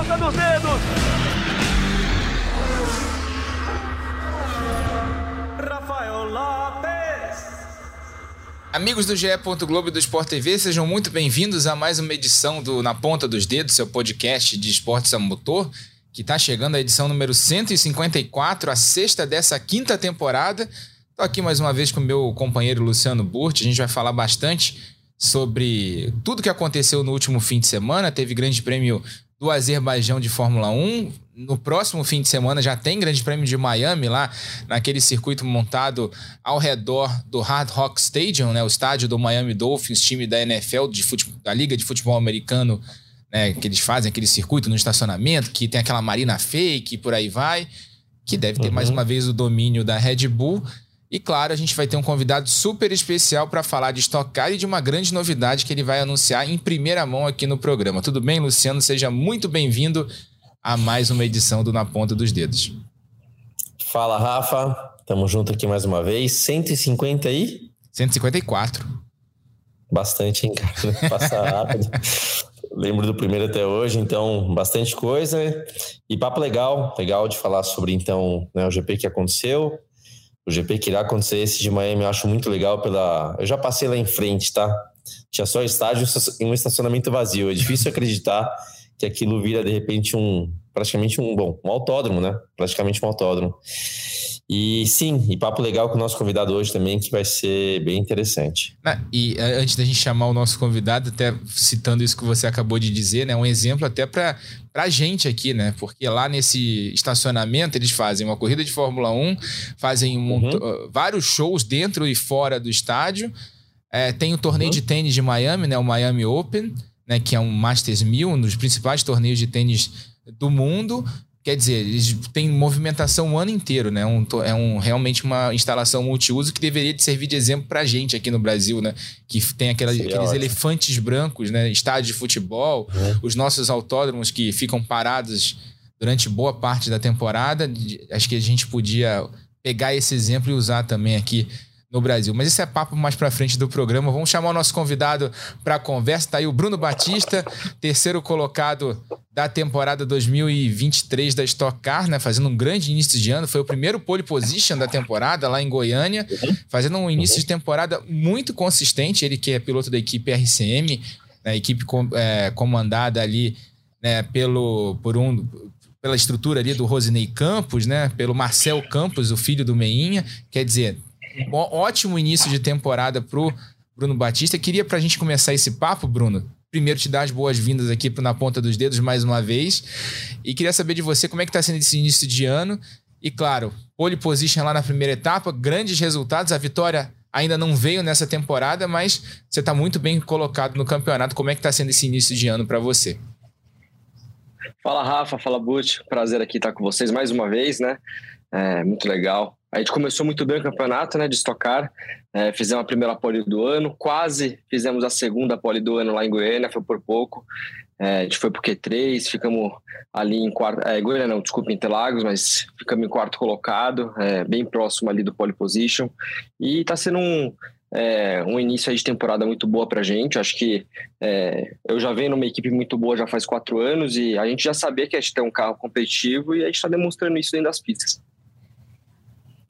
ponta dos dedos. Rafael Lopes. Amigos do GE. Globo e do Sport TV, sejam muito bem-vindos a mais uma edição do Na Ponta dos Dedos, seu podcast de esportes a motor, que está chegando à edição número 154, a sexta dessa quinta temporada. Estou aqui mais uma vez com meu companheiro Luciano Burti. A gente vai falar bastante sobre tudo que aconteceu no último fim de semana. Teve Grande Prêmio do Azerbaijão de Fórmula 1. No próximo fim de semana já tem Grande Prêmio de Miami lá, naquele circuito montado ao redor do Hard Rock Stadium, né, o estádio do Miami Dolphins, time da NFL, de futebol, da Liga de Futebol Americano, né, que eles fazem aquele circuito no estacionamento, que tem aquela marina fake e por aí vai, que deve ter uhum. mais uma vez o domínio da Red Bull. E claro, a gente vai ter um convidado super especial para falar de Stock Car e de uma grande novidade que ele vai anunciar em primeira mão aqui no programa. Tudo bem, Luciano? Seja muito bem-vindo a mais uma edição do Na Ponta dos Dedos. Fala, Rafa. Tamo junto aqui mais uma vez. 150 aí? 154. Bastante, hein, cara? Passa rápido. Lembro do primeiro até hoje, então bastante coisa. E papo legal, legal de falar sobre então né, o GP que aconteceu, o GP que irá acontecer esse de Miami, eu acho muito legal pela. Eu já passei lá em frente, tá? Tinha só estádio e um estacionamento vazio. É difícil acreditar que aquilo vira de repente um praticamente um bom um autódromo, né? Praticamente um autódromo. E sim, e papo legal com o nosso convidado hoje também, que vai ser bem interessante. Ah, e é, antes da gente chamar o nosso convidado, até citando isso que você acabou de dizer, né? Um exemplo até para a gente aqui, né? Porque lá nesse estacionamento eles fazem uma corrida de Fórmula 1, fazem um, uhum. Uh, vários shows dentro e fora do estádio. É, tem o torneio uhum. de tênis de Miami, né? O Miami Open, né? Que é um Masters 1000, um dos principais torneios de tênis do mundo. Quer dizer, eles têm movimentação o ano inteiro, né? Um, é um, realmente uma instalação multiuso que deveria servir de exemplo pra gente aqui no Brasil, né? Que tem aquela, aqueles ótimo. elefantes brancos, né? Estádio de futebol, uhum. os nossos autódromos que ficam parados durante boa parte da temporada. Acho que a gente podia pegar esse exemplo e usar também aqui no Brasil. Mas isso é papo mais para frente do programa. Vamos chamar o nosso convidado para a conversa. Está aí o Bruno Batista, terceiro colocado da temporada 2023 da Stock Car, né? Fazendo um grande início de ano. Foi o primeiro pole position da temporada lá em Goiânia, fazendo um início de temporada muito consistente. Ele que é piloto da equipe RCM, né? equipe com, é, comandada ali né? pelo por um pela estrutura ali do Rosinei Campos, né? Pelo Marcel Campos, o filho do Meinha. Quer dizer, ótimo início de temporada pro Bruno Batista. Queria para a gente começar esse papo, Bruno, primeiro te dar as boas-vindas aqui Na Ponta dos Dedos mais uma vez. E queria saber de você como é que está sendo esse início de ano. E claro, pole position lá na primeira etapa, grandes resultados. A vitória ainda não veio nessa temporada, mas você está muito bem colocado no campeonato. Como é que está sendo esse início de ano para você? Fala Rafa, fala Butch, prazer aqui estar com vocês mais uma vez, né? É muito legal a gente começou muito bem o campeonato, né, de estocar. É, fizemos a primeira pole do ano, quase fizemos a segunda pole do ano lá em Goiânia, foi por pouco. É, a gente foi pro Q3, ficamos ali em quarto. É, Goiânia não, desculpa, Interlagos, mas ficamos em quarto colocado, é, bem próximo ali do pole position. E está sendo um, é, um início de temporada muito boa para a gente. Acho que é, eu já venho numa equipe muito boa já faz quatro anos e a gente já sabia que a gente tem um carro competitivo e a gente está demonstrando isso dentro das pistas.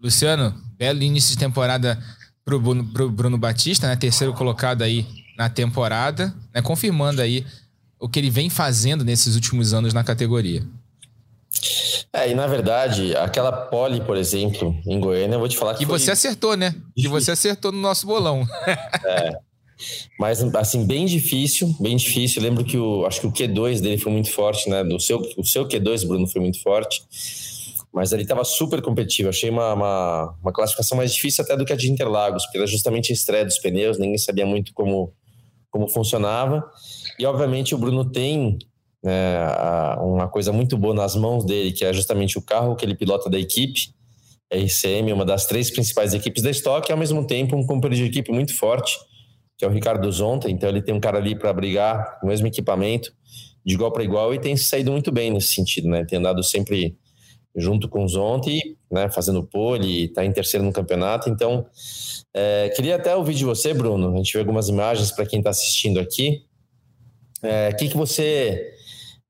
Luciano, belo início de temporada pro Bruno, pro Bruno Batista, né? Terceiro colocado aí na temporada, né? Confirmando aí o que ele vem fazendo nesses últimos anos na categoria. É, e na verdade, aquela pole, por exemplo, em Goiânia, eu vou te falar que. E foi... você acertou, né? E você acertou no nosso bolão. é. Mas, assim, bem difícil, bem difícil. Eu lembro que o, acho que o Q2 dele foi muito forte, né? O seu, o seu Q2, Bruno, foi muito forte mas ali estava super competitivo. Achei uma, uma, uma, classificação mais difícil até do que a de Interlagos, porque era justamente a estreia dos pneus, ninguém sabia muito como, como funcionava. E, obviamente, o Bruno tem né, uma coisa muito boa nas mãos dele, que é justamente o carro que ele pilota da equipe. A RCM, uma das três principais equipes da Stock, e ao mesmo tempo um companheiro de equipe muito forte, que é o Ricardo Zonta. Então, ele tem um cara ali para brigar o mesmo equipamento, de igual para igual, e tem saído muito bem nesse sentido, né? Tem andado sempre junto com o Zonte, né, fazendo pole, está em terceiro no campeonato. Então, é, queria até ouvir de você, Bruno. A gente vê algumas imagens para quem está assistindo aqui. O é, que, que você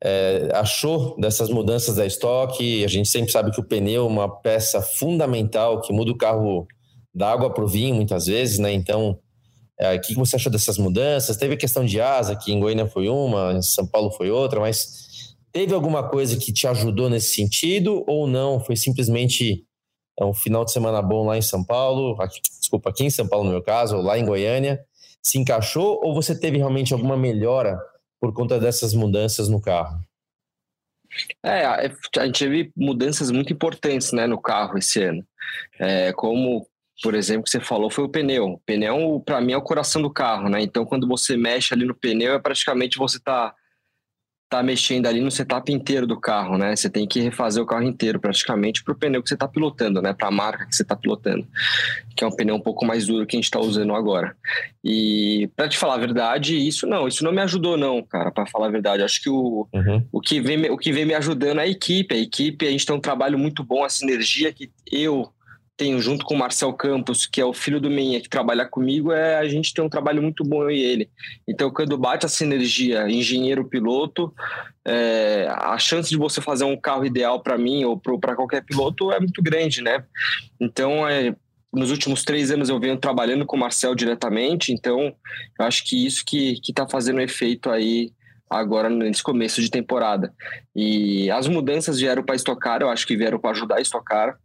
é, achou dessas mudanças da estoque? A gente sempre sabe que o pneu é uma peça fundamental que muda o carro da água para o vinho, muitas vezes, né? Então, é, o que você achou dessas mudanças? Teve a questão de asa, que em Goiânia foi uma, em São Paulo foi outra, mas teve alguma coisa que te ajudou nesse sentido ou não? Foi simplesmente é, um final de semana bom lá em São Paulo, aqui, desculpa, aqui em São Paulo no meu caso, ou lá em Goiânia, se encaixou ou você teve realmente alguma melhora por conta dessas mudanças no carro? É, a gente teve mudanças muito importantes né, no carro esse ano. É, como, por exemplo, que você falou, foi o pneu. O pneu, para mim, é o coração do carro, né? Então, quando você mexe ali no pneu, é praticamente você tá tá mexendo ali no setup inteiro do carro, né? Você tem que refazer o carro inteiro praticamente para o pneu que você está pilotando, né? Para a marca que você está pilotando, que é um pneu um pouco mais duro que a gente está usando agora. E para te falar a verdade, isso não, isso não me ajudou não, cara. Para falar a verdade, acho que o, uhum. o que vem o que vem me ajudando é a equipe. A equipe a gente tem um trabalho muito bom, a sinergia que eu tenho junto com o Marcel Campos, que é o filho do Menha, que trabalha comigo, é a gente tem um trabalho muito bom eu e ele. Então, quando bate a sinergia engenheiro-piloto, é, a chance de você fazer um carro ideal para mim ou para qualquer piloto é muito grande, né? Então, é, nos últimos três anos eu venho trabalhando com o Marcel diretamente, então eu acho que isso que está fazendo efeito aí agora nesse começo de temporada. E as mudanças vieram para estocar, eu acho que vieram para ajudar a estocar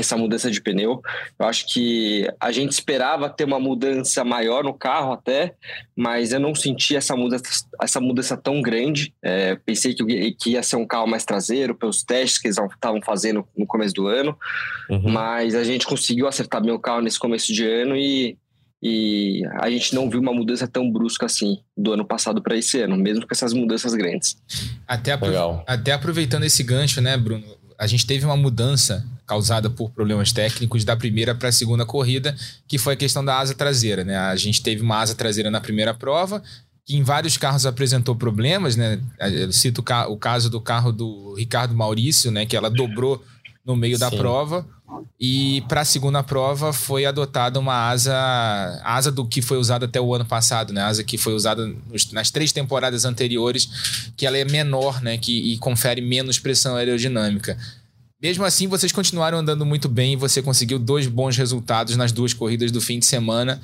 essa mudança de pneu. Eu acho que a gente esperava ter uma mudança maior no carro até, mas eu não senti essa mudança, essa mudança tão grande. É, pensei que, que ia ser um carro mais traseiro pelos testes que eles estavam fazendo no começo do ano, uhum. mas a gente conseguiu acertar bem o carro nesse começo de ano e, e a gente não viu uma mudança tão brusca assim do ano passado para esse ano, mesmo com essas mudanças grandes. Até, apro até aproveitando esse gancho, né, Bruno? A gente teve uma mudança causada por problemas técnicos da primeira para a segunda corrida, que foi a questão da asa traseira. Né? A gente teve uma asa traseira na primeira prova, que em vários carros apresentou problemas. Né? Eu cito o caso do carro do Ricardo Maurício, né? que ela dobrou no meio Sim. da prova. E para a segunda prova foi adotada uma asa, asa do que foi usada até o ano passado, né? asa que foi usada nas três temporadas anteriores, que ela é menor, né? Que, e confere menos pressão aerodinâmica. Mesmo assim, vocês continuaram andando muito bem e você conseguiu dois bons resultados nas duas corridas do fim de semana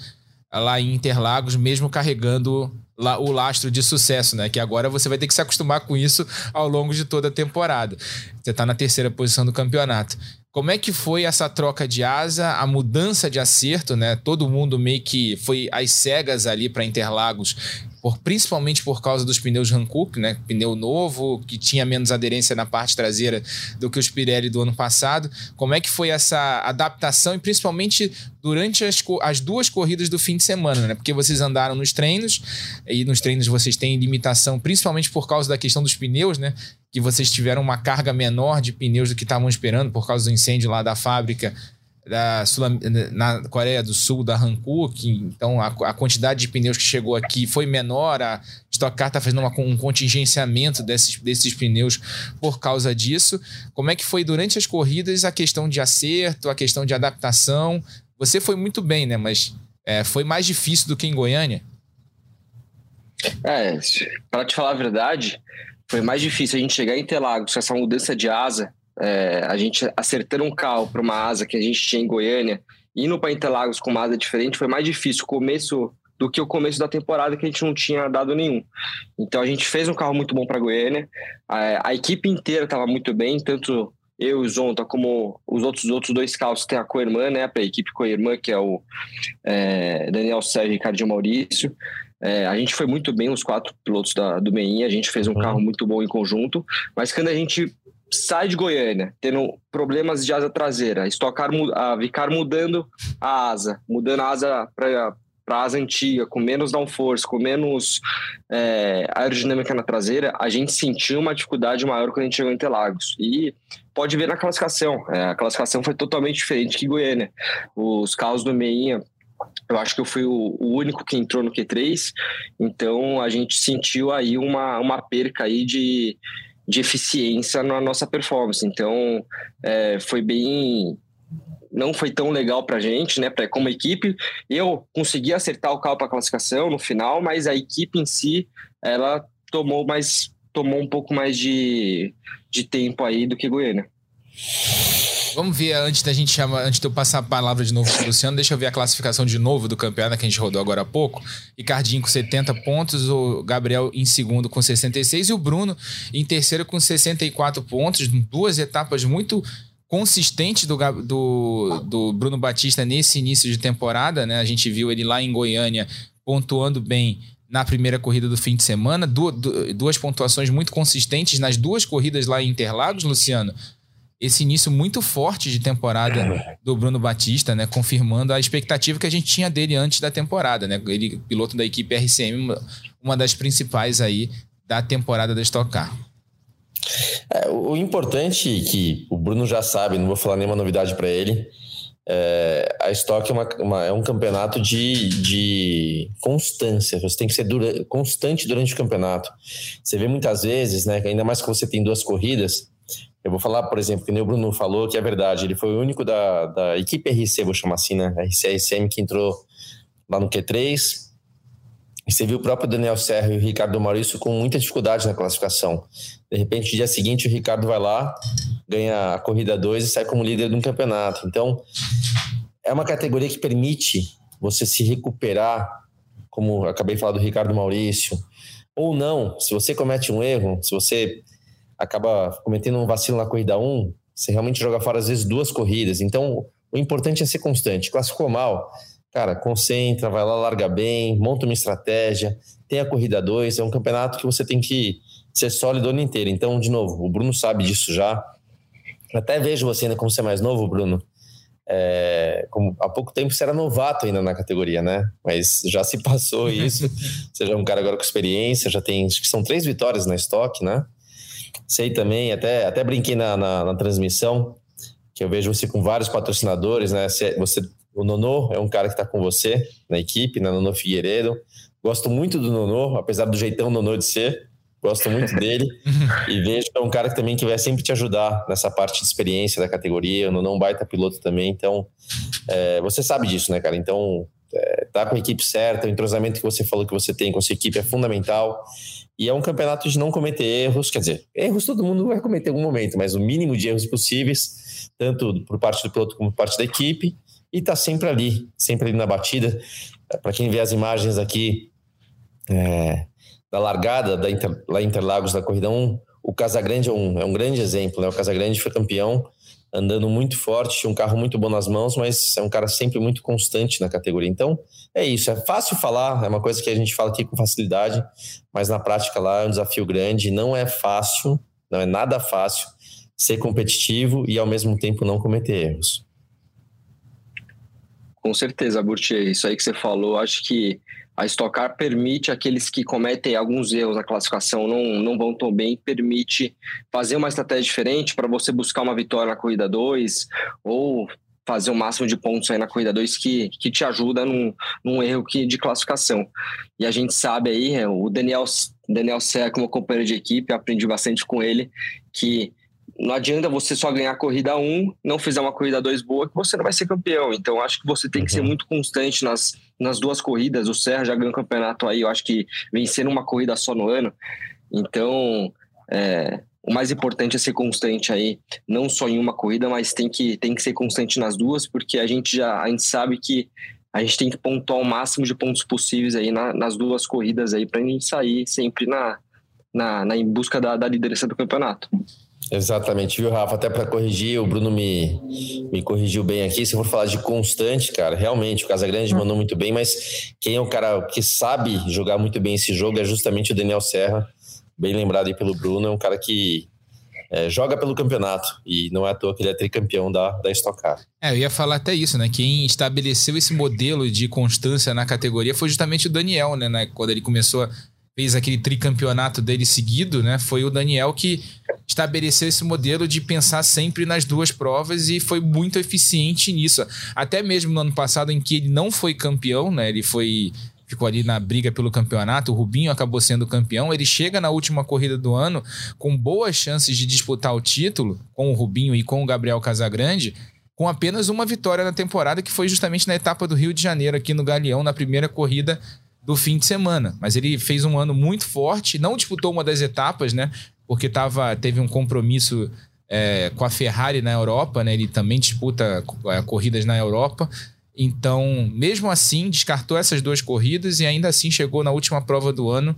lá em Interlagos, mesmo carregando o lastro de sucesso, né? Que agora você vai ter que se acostumar com isso ao longo de toda a temporada. Você está na terceira posição do campeonato. Como é que foi essa troca de asa, a mudança de acerto, né? Todo mundo meio que foi às cegas ali para Interlagos por, principalmente por causa dos pneus Hankook, né? Pneu novo, que tinha menos aderência na parte traseira do que os Pirelli do ano passado. Como é que foi essa adaptação e principalmente durante as, as duas corridas do fim de semana, né? Porque vocês andaram nos treinos e nos treinos vocês têm limitação, principalmente por causa da questão dos pneus, né? Que vocês tiveram uma carga menor de pneus do que estavam esperando por causa do incêndio lá da fábrica da Sul, na Coreia do Sul, da Hankook, então a, a, quantidade de pneus que chegou aqui foi menor, a Stock Car está fazendo uma, um contingenciamento desses, desses pneus por causa disso. Como é que foi durante as corridas a questão de acerto, a questão de adaptação? Você foi muito bem, né? Mas é, foi mais difícil do que em Goiânia? É, para te falar a verdade, foi mais difícil a gente chegar em Interlagos com essa mudança de asa é, a gente acertando um carro para uma asa que a gente tinha em Goiânia, indo para Interlagos com uma asa diferente, foi mais difícil. O começo do que o começo da temporada que a gente não tinha dado nenhum. Então a gente fez um carro muito bom para Goiânia. A, a, equipe inteira estava muito bem, tanto eu o Zonta como os outros outros dois carros tem a co-irmã, né, a equipe co-irmã que é o é, Daniel Sérgio e Ricardo Maurício. É, a gente foi muito bem os quatro pilotos da, do Meinha, a gente fez um uhum. carro muito bom em conjunto, mas quando a gente sai de Goiânia tendo problemas de asa traseira, estocar a Vicar mudando a asa, mudando a asa para para asa antiga, com menos downforce, com menos é, aerodinâmica na traseira, a gente sentiu uma dificuldade maior quando a gente chegou em Interlagos. E pode ver na classificação. É, a classificação foi totalmente diferente que Goiânia. Os carros do Meinha eu acho que eu fui o, único que entrou no Q3, então a gente sentiu aí uma, uma perca aí de, de eficiência na nossa performance. Então, é, foi bem. Não foi tão legal para a gente, né? Pra, como equipe, eu consegui acertar o carro para classificação no final, mas a equipe em si, ela tomou mais tomou um pouco mais de, de tempo aí do que Goiânia. Vamos ver, antes da gente chamar, antes de eu passar a palavra de novo para o Luciano, deixa eu ver a classificação de novo do campeonato que a gente rodou agora há pouco. Ricardinho com 70 pontos, o Gabriel em segundo com 66 e o Bruno em terceiro com 64 pontos, duas etapas muito consistentes do, do, do Bruno Batista nesse início de temporada, né? A gente viu ele lá em Goiânia pontuando bem na primeira corrida do fim de semana, duas pontuações muito consistentes nas duas corridas lá em Interlagos, Luciano esse início muito forte de temporada do Bruno Batista, né? Confirmando a expectativa que a gente tinha dele antes da temporada, né? Ele, piloto da equipe RCM, uma das principais aí da temporada da Stock Car. É, o importante que o Bruno já sabe, não vou falar nenhuma novidade para ele. É, a Stock é, uma, uma, é, um campeonato de, de constância. Você tem que ser dura, constante durante o campeonato. Você vê muitas vezes, né? Ainda mais que você tem duas corridas eu vou falar, por exemplo, que nem o Bruno falou, que é verdade. Ele foi o único da, da equipe RC, vou chamar assim, né? RC RCM que entrou lá no Q3. E você viu o próprio Daniel Serra e o Ricardo Maurício com muita dificuldade na classificação. De repente, no dia seguinte, o Ricardo vai lá, ganha a corrida 2 e sai como líder de um campeonato. Então, é uma categoria que permite você se recuperar, como acabei de falar do Ricardo Maurício, ou não. Se você comete um erro, se você acaba cometendo um vacilo na corrida 1, você realmente joga fora às vezes duas corridas. Então, o importante é ser constante. Classificou mal, cara, concentra, vai lá, larga bem, monta uma estratégia, tem a corrida 2, é um campeonato que você tem que ser sólido o ano inteiro. Então, de novo, o Bruno sabe disso já. Até vejo você ainda como você é mais novo, Bruno. É, como, há pouco tempo você era novato ainda na categoria, né? Mas já se passou isso. você já é um cara agora com experiência, já tem, acho que são três vitórias na estoque, né? Sei também, até, até brinquei na, na, na transmissão, que eu vejo você com vários patrocinadores, né? Você, o Nonô é um cara que está com você na equipe, né? Nonô Figueiredo. Gosto muito do Nonô, apesar do jeitão Nonô de ser. Gosto muito dele e vejo que é um cara que também que vai sempre te ajudar nessa parte de experiência da categoria. O Nonô é um baita piloto também, então é, você sabe disso, né, cara? Então é, tá com a equipe certa, o entrosamento que você falou que você tem com a sua equipe é fundamental. E é um campeonato de não cometer erros, quer dizer, erros todo mundo vai cometer em algum momento, mas o mínimo de erros possíveis, tanto por parte do piloto como por parte da equipe, e tá sempre ali, sempre ali na batida. Para quem vê as imagens aqui é, da largada da Inter, lá em Interlagos da Corrida 1, o Casagrande é um, é um grande exemplo, né? O Casagrande foi campeão andando muito forte, um carro muito bom nas mãos, mas é um cara sempre muito constante na categoria. Então, é isso. É fácil falar, é uma coisa que a gente fala aqui com facilidade, mas na prática lá é um desafio grande. Não é fácil, não é nada fácil ser competitivo e ao mesmo tempo não cometer erros. Com certeza, Burti, isso aí que você falou, acho que a Stock Car permite aqueles que cometem alguns erros na classificação, não, não vão tão bem, permite fazer uma estratégia diferente para você buscar uma vitória na corrida 2 ou fazer o máximo de pontos aí na corrida 2 que, que te ajuda num, num erro que, de classificação. E a gente sabe aí, é, o Daniel, Daniel Serra, como companheiro de equipe, aprendi bastante com ele, que não adianta você só ganhar a corrida 1, não fizer uma corrida 2 boa, que você não vai ser campeão. Então, acho que você tem que ser uhum. muito constante nas, nas duas corridas. O Serra já ganhou o campeonato aí, eu acho que vencendo uma corrida só no ano. Então, é, o mais importante é ser constante aí, não só em uma corrida, mas tem que, tem que ser constante nas duas, porque a gente já a gente sabe que a gente tem que pontuar o máximo de pontos possíveis aí na, nas duas corridas aí para a gente sair sempre na, na, na em busca da, da liderança do campeonato. Exatamente, viu, Rafa? Até para corrigir, o Bruno me, me corrigiu bem aqui. Se eu for falar de constante, cara, realmente o Casagrande mandou muito bem, mas quem é o cara que sabe jogar muito bem esse jogo é justamente o Daniel Serra, bem lembrado aí pelo Bruno. É um cara que é, joga pelo campeonato e não é à toa que ele é tricampeão da, da Stock Car. É, eu ia falar até isso, né? Quem estabeleceu esse modelo de constância na categoria foi justamente o Daniel, né? Quando ele começou a fez aquele tricampeonato dele seguido, né? Foi o Daniel que estabeleceu esse modelo de pensar sempre nas duas provas e foi muito eficiente nisso. Até mesmo no ano passado, em que ele não foi campeão, né? Ele foi. Ficou ali na briga pelo campeonato, o Rubinho acabou sendo campeão. Ele chega na última corrida do ano com boas chances de disputar o título com o Rubinho e com o Gabriel Casagrande, com apenas uma vitória na temporada, que foi justamente na etapa do Rio de Janeiro, aqui no Galeão, na primeira corrida do fim de semana. Mas ele fez um ano muito forte, não disputou uma das etapas, né? Porque tava, teve um compromisso é, com a Ferrari na Europa, né? Ele também disputa é, corridas na Europa. Então, mesmo assim, descartou essas duas corridas e ainda assim chegou na última prova do ano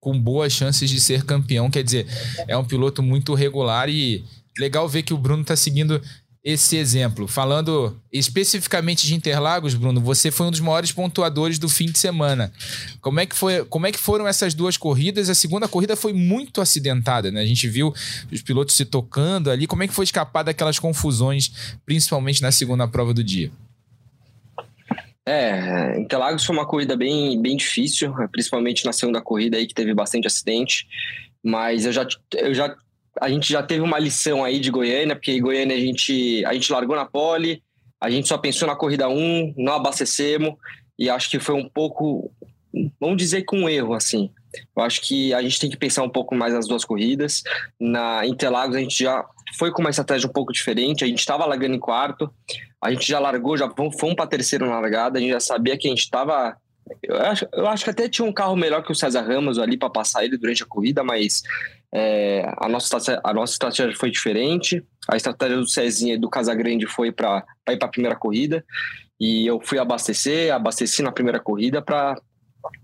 com boas chances de ser campeão. Quer dizer, é um piloto muito regular e legal ver que o Bruno está seguindo esse exemplo. Falando especificamente de Interlagos, Bruno, você foi um dos maiores pontuadores do fim de semana. Como é que, foi, como é que foram essas duas corridas? A segunda corrida foi muito acidentada, né? A gente viu os pilotos se tocando ali. Como é que foi escapar daquelas confusões, principalmente na segunda prova do dia? É, Interlagos foi uma corrida bem, bem difícil, principalmente na segunda corrida aí que teve bastante acidente. Mas eu já, eu já a gente já teve uma lição aí de Goiânia, porque em Goiânia a gente, a gente largou na pole, a gente só pensou na corrida 1, não abastecemos, e acho que foi um pouco, vamos dizer com um erro, assim. Eu acho que a gente tem que pensar um pouco mais nas duas corridas. Na Interlagos a gente já foi com uma estratégia um pouco diferente, a gente estava largando em quarto, a gente já largou, já fomos para terceiro na largada, a gente já sabia que a gente estava eu acho, eu acho que até tinha um carro melhor que o César Ramos ali para passar ele durante a corrida, mas é, a, nossa, a nossa estratégia foi diferente. A estratégia do Cezinha e do Casagrande foi para ir para a primeira corrida. E eu fui abastecer, abasteci na primeira corrida para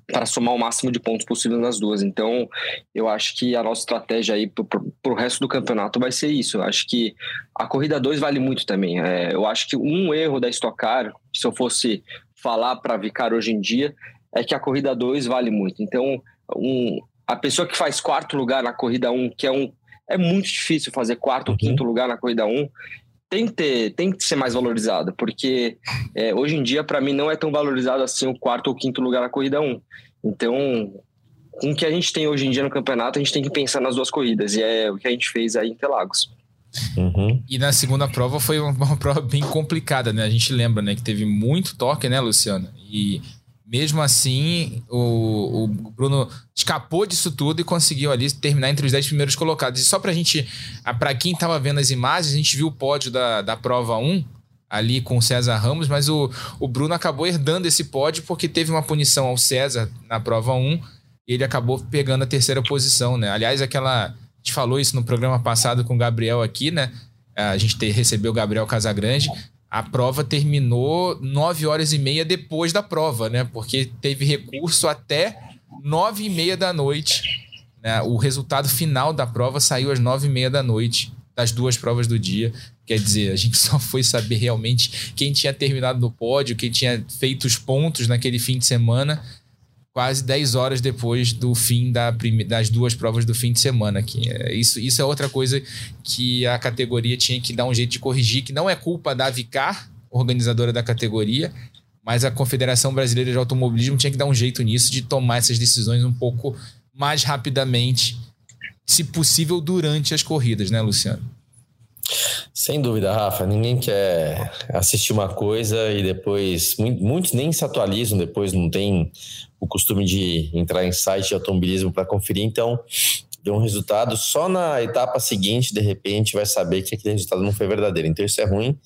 para somar o máximo de pontos possível nas duas. Então, eu acho que a nossa estratégia aí para o resto do campeonato vai ser isso. Eu acho que a corrida 2 vale muito também. É, eu acho que um erro da Stock Car, se eu fosse falar para Vicar hoje em dia, é que a corrida 2 vale muito. Então, um, a pessoa que faz quarto lugar na corrida 1, um, que é um. É muito difícil fazer quarto ou uhum. quinto lugar na corrida 1. Um, tem que, ter, tem que ser mais valorizado, porque é, hoje em dia, para mim, não é tão valorizado assim o quarto ou quinto lugar na corrida 1. Então, com o que a gente tem hoje em dia no campeonato, a gente tem que pensar nas duas corridas, e é o que a gente fez aí em Interlagos. Uhum. E na segunda prova foi uma, prova bem complicada, né? A gente lembra, né, que teve muito toque, né, Luciano? E mesmo assim, o, o Bruno escapou disso tudo e conseguiu ali terminar entre os 10 primeiros colocados. E só pra gente, para quem tava vendo as imagens, a gente viu o pódio da, da prova 1 ali com o César Ramos, mas o, o Bruno acabou herdando esse pódio porque teve uma punição ao César na prova 1 e ele acabou pegando a terceira posição, né? Aliás, aquela. Gente falou isso no programa passado com o Gabriel aqui, né? A gente te, recebeu o Gabriel Casagrande a prova terminou nove horas e meia depois da prova, né? Porque teve recurso até nove e meia da noite. Né? O resultado final da prova saiu às nove e meia da noite das duas provas do dia. Quer dizer, a gente só foi saber realmente quem tinha terminado no pódio, quem tinha feito os pontos naquele fim de semana quase 10 horas depois do fim da prime... das duas provas do fim de semana. Aqui. É, isso, isso é outra coisa que a categoria tinha que dar um jeito de corrigir, que não é culpa da Vicar, organizadora da categoria, mas a Confederação Brasileira de Automobilismo tinha que dar um jeito nisso, de tomar essas decisões um pouco mais rapidamente, se possível, durante as corridas, né, Luciano? Sem dúvida, Rafa. Ninguém quer assistir uma coisa e depois. Muitos nem se atualizam depois, não tem o costume de entrar em site de automobilismo para conferir. Então, deu um resultado. Só na etapa seguinte, de repente, vai saber que aquele resultado não foi verdadeiro. Então, isso é ruim.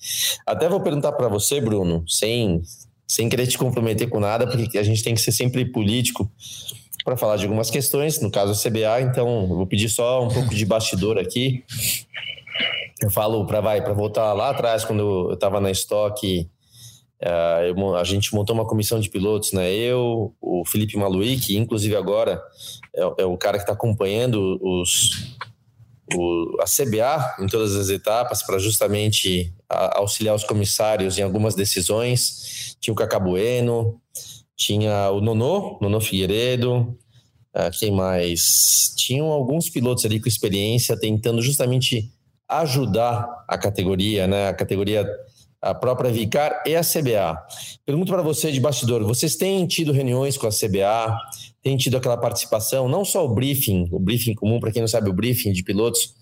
Até vou perguntar para você, Bruno, sem, sem querer te comprometer com nada, porque a gente tem que ser sempre político para falar de algumas questões, no caso a CBA. Então, eu vou pedir só um pouco de bastidor aqui. Eu falo para vai para voltar lá atrás quando eu estava na estoque, uh, a gente montou uma comissão de pilotos, né? Eu, o Felipe Maluí, que inclusive agora é, é o cara que está acompanhando os o, a CBA em todas as etapas para justamente a, auxiliar os comissários em algumas decisões. Tinha o Cacabueno, tinha o Nono, Nono Figueiredo, uh, quem mais? Tinham alguns pilotos ali com experiência tentando justamente ajudar a categoria, né? A categoria, a própria Vicar e a CBA. Pergunto para você de bastidor: vocês têm tido reuniões com a CBA? Têm tido aquela participação? Não só o briefing, o briefing comum, para quem não sabe, o briefing de pilotos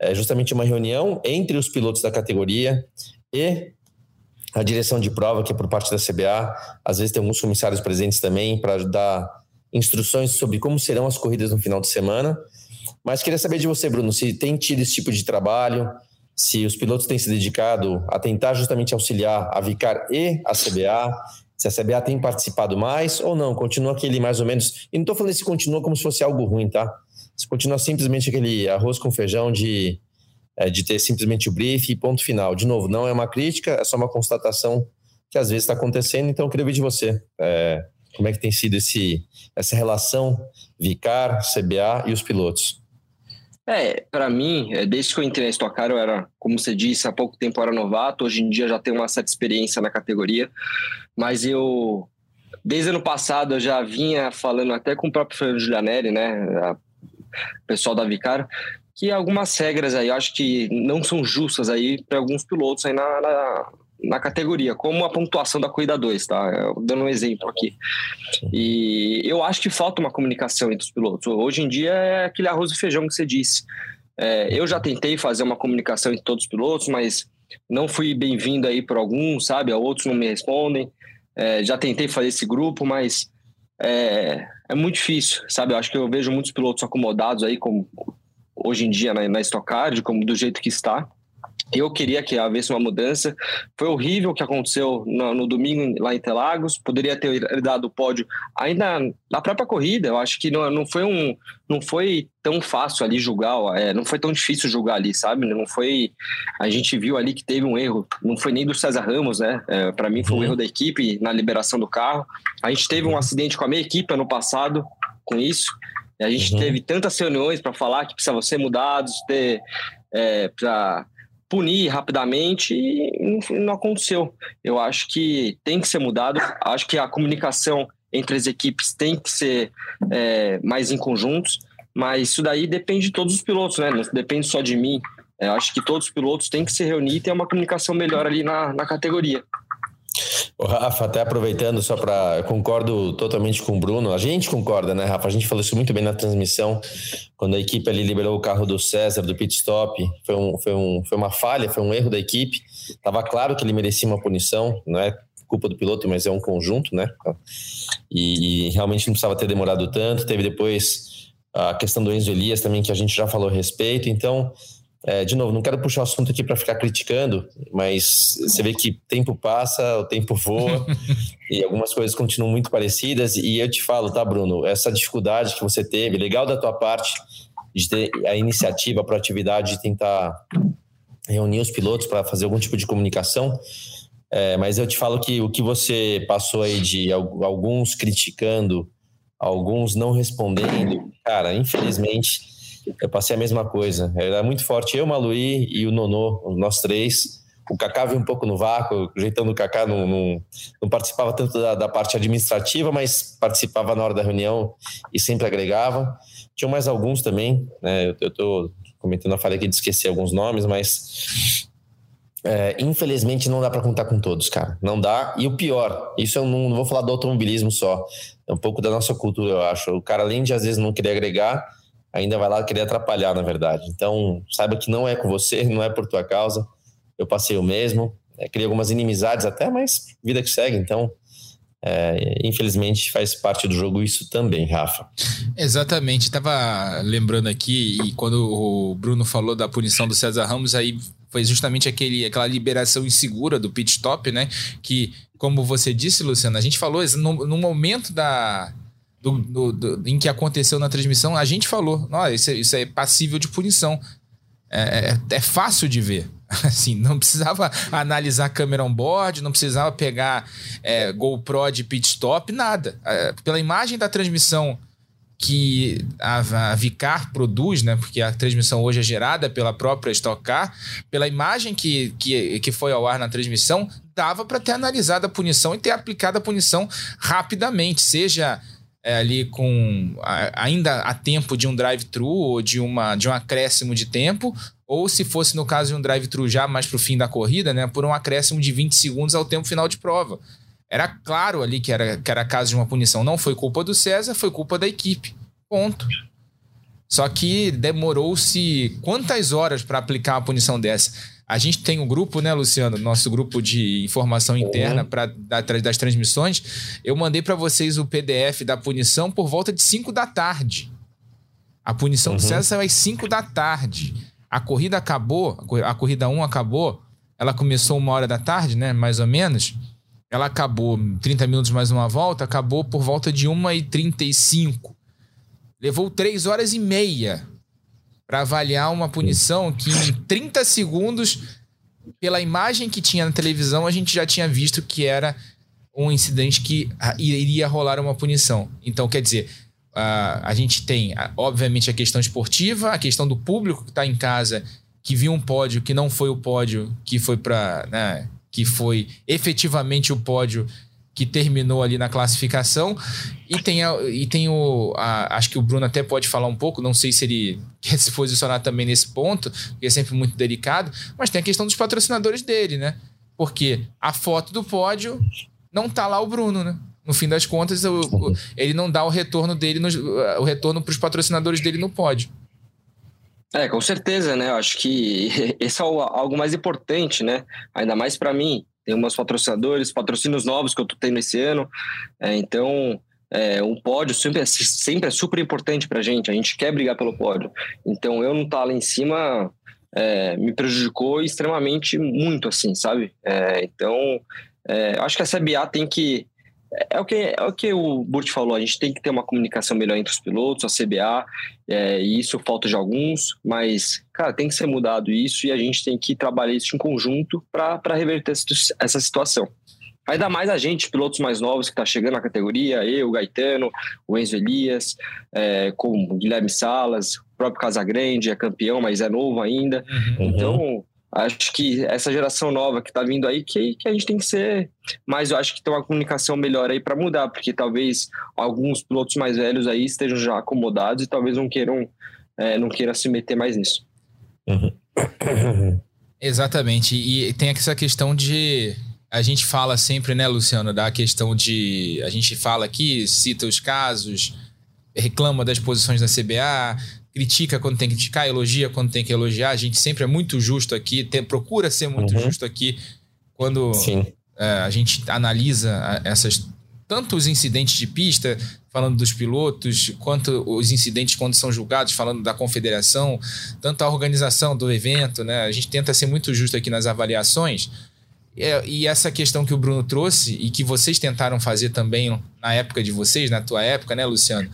é justamente uma reunião entre os pilotos da categoria e a direção de prova, que é por parte da CBA. Às vezes tem alguns comissários presentes também para dar instruções sobre como serão as corridas no final de semana. Mas queria saber de você, Bruno, se tem tido esse tipo de trabalho, se os pilotos têm se dedicado a tentar justamente auxiliar a Vicar e a CBA, Se a CBA tem participado mais ou não, continua aquele mais ou menos. E não estou falando se continua como se fosse algo ruim, tá? Se continua simplesmente aquele arroz com feijão de, é, de ter simplesmente o brief e ponto final. De novo, não é uma crítica, é só uma constatação que às vezes está acontecendo. Então, eu queria ver de você. É, como é que tem sido esse, essa relação Vicar, CBA e os pilotos? É, para mim, é, desde que eu entrei na Stock Car, eu era, como você disse, há pouco tempo eu era novato, hoje em dia já tenho uma certa experiência na categoria, mas eu, desde ano passado, eu já vinha falando até com o próprio Fernando Giulianelli, né, o pessoal da Vicar, que algumas regras aí, eu acho que não são justas aí para alguns pilotos aí na, na na categoria, como a pontuação da corrida 2, tá? Eu dando um exemplo aqui. E eu acho que falta uma comunicação entre os pilotos. Hoje em dia é aquele arroz e feijão que você disse. É, eu já tentei fazer uma comunicação entre todos os pilotos, mas não fui bem-vindo aí por alguns, sabe? Outros não me respondem. É, já tentei fazer esse grupo, mas é, é muito difícil, sabe? Eu acho que eu vejo muitos pilotos acomodados aí, como hoje em dia na, na Stock Car, como do jeito que está. Eu queria que houvesse uma mudança. Foi horrível o que aconteceu no, no, domingo lá em Interlagos. Poderia ter dado o pódio ainda na própria corrida. Eu acho que não, não foi um, não foi tão fácil ali julgar. É, não foi tão difícil julgar ali, sabe? Não foi. A gente viu ali que teve um erro. Não foi nem do César Ramos, né? É, Para mim foi um uhum. erro da equipe na liberação do carro. A gente teve um acidente com a minha equipe ano passado com isso. A gente uhum. teve tantas reuniões para falar que precisavam ser mudados, ter é, para punir rapidamente e não aconteceu. Eu acho que tem que ser mudado. Acho que a comunicação entre as equipes tem que ser é, mais em conjuntos, mas isso daí depende de todos os pilotos, né? Não depende só de mim. Eu acho que todos os pilotos têm que se reunir e ter uma comunicação melhor ali na, na categoria. O Rafa, até aproveitando só para. Concordo totalmente com o Bruno. A gente concorda, né, Rafa? A gente falou isso muito bem na transmissão, quando a equipe ali liberou o carro do César, do pit stop. Foi, um, foi, um, foi uma falha, foi um erro da equipe. Tava claro que ele merecia uma punição, não é culpa do piloto, mas é um conjunto, né? E, e realmente não precisava ter demorado tanto. Teve depois a questão do Enzo Elias também, que a gente já falou a respeito. Então. É, de novo, não quero puxar o assunto aqui para ficar criticando, mas você vê que tempo passa, o tempo voa e algumas coisas continuam muito parecidas. E eu te falo, tá, Bruno? Essa dificuldade que você teve, legal da tua parte de ter a iniciativa, a proatividade de tentar reunir os pilotos para fazer algum tipo de comunicação. É, mas eu te falo que o que você passou aí de alguns criticando, alguns não respondendo, cara, infelizmente eu passei a mesma coisa. Era muito forte eu, Maluí e o Nonô, nós três. O Kaká veio um pouco no vácuo, o Kaká não, não, não participava tanto da, da, parte administrativa, mas participava na hora da reunião e sempre agregava. Tinham mais alguns também, né? Eu, estou comentando a falha aqui de esquecer alguns nomes, mas é, infelizmente não dá para contar com todos, cara. Não dá. E o pior, isso eu não, não, vou falar do automobilismo só, é um pouco da nossa cultura, eu acho. O cara, além de às vezes não querer agregar, ainda vai lá querer atrapalhar, na verdade. Então, saiba que não é com você, não é por tua causa. Eu passei o mesmo, é, criei algumas inimizades até, mas vida que segue. Então, é, infelizmente faz parte do jogo isso também, Rafa. Exatamente, estava lembrando aqui e quando o Bruno falou da punição do César Ramos, aí foi justamente aquele, aquela liberação insegura do pit stop, né? Que, como você disse, Luciano, a gente falou no, no momento da, do, do, do, em que aconteceu na transmissão, a gente falou, isso, é, isso é passível de punição. É, é, é, fácil de ver. Assim, não precisava analisar câmera on board, não precisava pegar é, GoPro de pit stop, nada. É, pela imagem da transmissão que a, a, Vicar produz, né? Porque a transmissão hoje é gerada pela própria Stock Car, pela imagem que, que, que foi ao ar na transmissão, dava para ter analisado a punição e ter aplicado a punição rapidamente, seja é, ali com a, ainda a tempo de um drive-thru ou de, uma, de um acréscimo de tempo, ou se fosse no caso de um drive-thru já mais para o fim da corrida, né, por um acréscimo de 20 segundos ao tempo final de prova. Era claro ali que era, que era caso de uma punição. Não foi culpa do César, foi culpa da equipe. Ponto. Só que demorou-se quantas horas para aplicar uma punição dessa? A gente tem um grupo, né, Luciano? Nosso grupo de informação interna para das transmissões. Eu mandei para vocês o PDF da punição por volta de 5 da tarde. A punição uhum. do César saiu às 5 da tarde. A corrida acabou, a corrida 1 acabou. Ela começou uma hora da tarde, né? Mais ou menos. ela acabou 30 minutos mais uma volta, acabou por volta de 1h35. Levou 3 horas e meia para avaliar uma punição que em 30 segundos, pela imagem que tinha na televisão, a gente já tinha visto que era um incidente que iria rolar uma punição. Então, quer dizer, a, a gente tem, obviamente, a questão esportiva, a questão do público que está em casa, que viu um pódio que não foi o pódio que foi para. Né, que foi efetivamente o pódio que terminou ali na classificação. E tem, a, e tem o. A, acho que o Bruno até pode falar um pouco, não sei se ele quer se posicionar também nesse ponto, porque é sempre muito delicado, mas tem a questão dos patrocinadores dele, né? Porque a foto do pódio não tá lá o Bruno, né? No fim das contas, o, o, ele não dá o retorno dele, no, o retorno para os patrocinadores dele no pódio. É, com certeza, né? Eu acho que esse é algo mais importante, né? Ainda mais para mim. Tem meus patrocinadores, patrocínios novos que eu tô tendo esse ano. É, então, é, pódio sempre é, sempre é super importante pra gente. A gente quer brigar pelo pódio. Então, eu não estar tá lá em cima é, me prejudicou extremamente muito, assim, sabe? É, então, é, acho que a CBA tem que é o que, é o, que o Burt falou, a gente tem que ter uma comunicação melhor entre os pilotos, a CBA, é, e isso falta de alguns, mas, cara, tem que ser mudado isso e a gente tem que trabalhar isso em conjunto para reverter essa situação. Ainda mais a gente, pilotos mais novos que está chegando na categoria, eu, o Gaetano, o Enzo Elias, é, com o Guilherme Salas, o próprio Casagrande é campeão, mas é novo ainda. Uhum. Então, acho que essa geração nova que está vindo aí, que, que a gente tem que ser, mas eu acho que tem uma comunicação melhor aí para mudar, porque talvez alguns pilotos mais velhos aí estejam já acomodados e talvez não queiram, é, não queiram se meter mais nisso. Uhum. Exatamente, e tem essa questão de a gente fala sempre, né, Luciano, da questão de a gente fala aqui, cita os casos, reclama das posições da CBA, critica quando tem que criticar, elogia quando tem que elogiar. A gente sempre é muito justo aqui, tem, procura ser muito uhum. justo aqui quando é, a gente analisa essas tanto os incidentes de pista, falando dos pilotos, quanto os incidentes quando são julgados, falando da confederação, tanto a organização do evento, né? A gente tenta ser muito justo aqui nas avaliações. É, e essa questão que o Bruno trouxe e que vocês tentaram fazer também na época de vocês, na tua época, né, Luciano?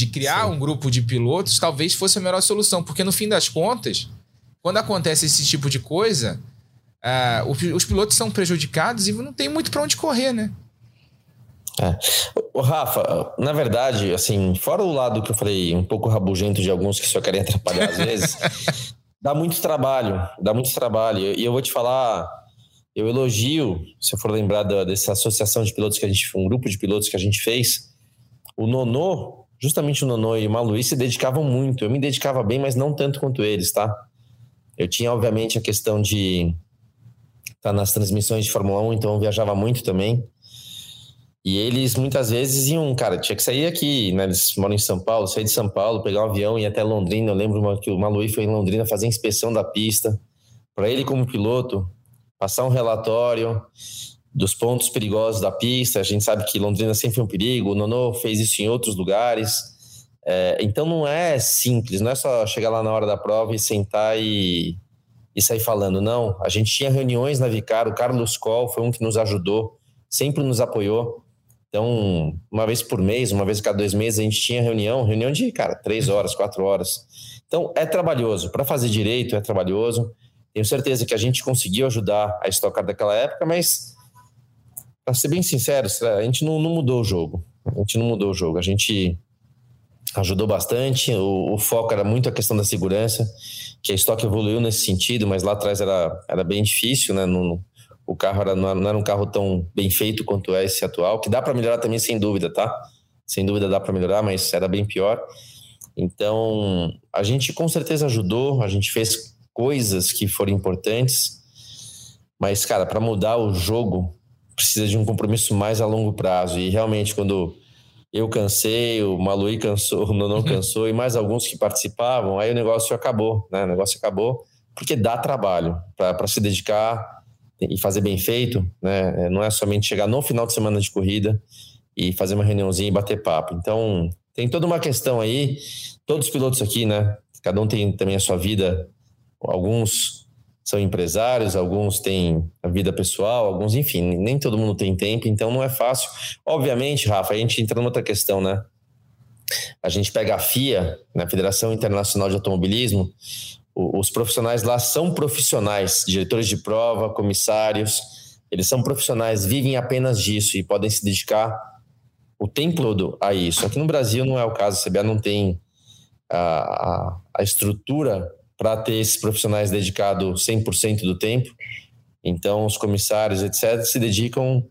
De criar Sim. um grupo de pilotos, talvez fosse a melhor solução, porque no fim das contas, quando acontece esse tipo de coisa, uh, os pilotos são prejudicados e não tem muito para onde correr, né? É. O Rafa, na verdade, assim, fora o lado que eu falei um pouco rabugento de alguns que só querem atrapalhar às vezes, dá muito trabalho, dá muito trabalho. E eu vou te falar, eu elogio, se eu for lembrar dessa associação de pilotos que a gente, um grupo de pilotos que a gente fez, o Nonô, justamente o Nono e o Maluí se dedicavam muito. Eu me dedicava bem, mas não tanto quanto eles, tá? Eu tinha, obviamente, a questão de estar nas transmissões de Fórmula 1, então eu viajava muito também. E eles muitas vezes iam, cara, tinha que sair aqui, né? Eles moram em São Paulo, sair de São Paulo, pegar um avião e ir até Londrina. Eu lembro que o Maluí foi em Londrina fazer inspeção da pista. Para ele, como piloto, passar um relatório dos pontos perigosos da pista. A gente sabe que Londrina sempre foi um perigo, o Nono fez isso em outros lugares. É, então não é simples, não é só chegar lá na hora da prova e sentar e, e sair falando. Não, a gente tinha reuniões na Vicar, o Carlos Coll foi um que nos ajudou, sempre nos apoiou. Então, uma vez por mês, uma vez a cada dois meses, a gente tinha reunião, reunião de, cara, três horas, quatro horas. Então, é trabalhoso. Para fazer direito, é trabalhoso. Tenho certeza que a gente conseguiu ajudar a estocar daquela época, mas para ser bem sincero, a gente não, não, mudou o jogo. A gente não mudou o jogo. A gente ajudou bastante. O, o, foco era muito a questão da segurança, que a estoque evoluiu nesse sentido, mas lá atrás era, era bem difícil, né? No, o carro era, não era um carro tão bem feito quanto é esse atual, que dá para melhorar também, sem dúvida, tá? Sem dúvida dá para melhorar, mas era bem pior. Então, a gente com certeza ajudou, a gente fez coisas que foram importantes, mas, cara, para mudar o jogo, precisa de um compromisso mais a longo prazo. E realmente, quando eu cansei, o Maluí cansou, o Nonon cansou e mais alguns que participavam, aí o negócio acabou, né? O negócio acabou porque dá trabalho para se dedicar e fazer bem feito, né? É, não é somente chegar no final de semana de corrida e fazer uma reuniãozinha e bater papo. Então, tem toda uma questão aí, todos os pilotos aqui, né? Cada um tem também a sua vida, alguns são empresários, alguns têm a vida pessoal, alguns, enfim, nem todo mundo tem tempo, então não é fácil. Obviamente, Rafa, a gente entra numa outra questão, né? A gente pega a FIA, na né, Federação Internacional de Automobilismo, os profissionais lá são profissionais, diretores de prova, comissários, eles são profissionais, vivem apenas disso e podem se dedicar o tempo todo a isso. Aqui no Brasil não é o caso, a CBA não tem a, a, a estrutura para ter esses profissionais dedicados 100% do tempo. Então, os comissários, etc., se dedicam,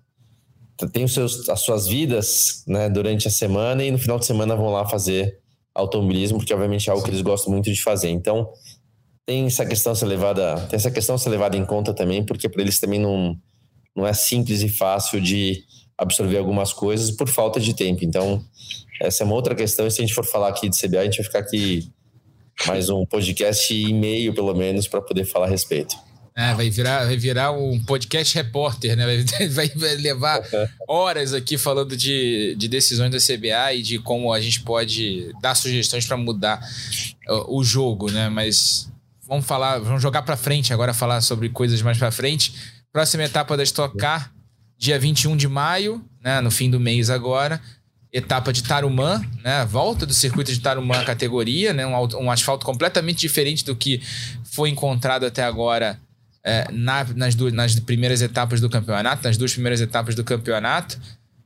têm os seus, as suas vidas né, durante a semana e no final de semana vão lá fazer automobilismo, porque obviamente é algo que eles gostam muito de fazer. Então, tem essa questão ser levada, tem essa questão ser levada em conta também, porque para eles também não, não é simples e fácil de absorver algumas coisas por falta de tempo. Então, essa é uma outra questão, e se a gente for falar aqui de CBA, a gente vai ficar aqui mais um podcast e meio, pelo menos, para poder falar a respeito. É, vai virar, vai virar um podcast repórter, né? Vai, vai levar horas aqui falando de, de decisões da CBA e de como a gente pode dar sugestões para mudar o, o, jogo, né? Mas vamos falar, vamos jogar para frente agora, falar sobre coisas mais para frente. Próxima etapa da Stock Car, dia 21 de maio, né? No fim do mês agora etapa de Tarumã, né? Volta do circuito de Tarumã categoria, né? Um, um, asfalto completamente diferente do que foi encontrado até agora é, na, nas, duas, nas primeiras etapas do campeonato, nas duas primeiras etapas do campeonato.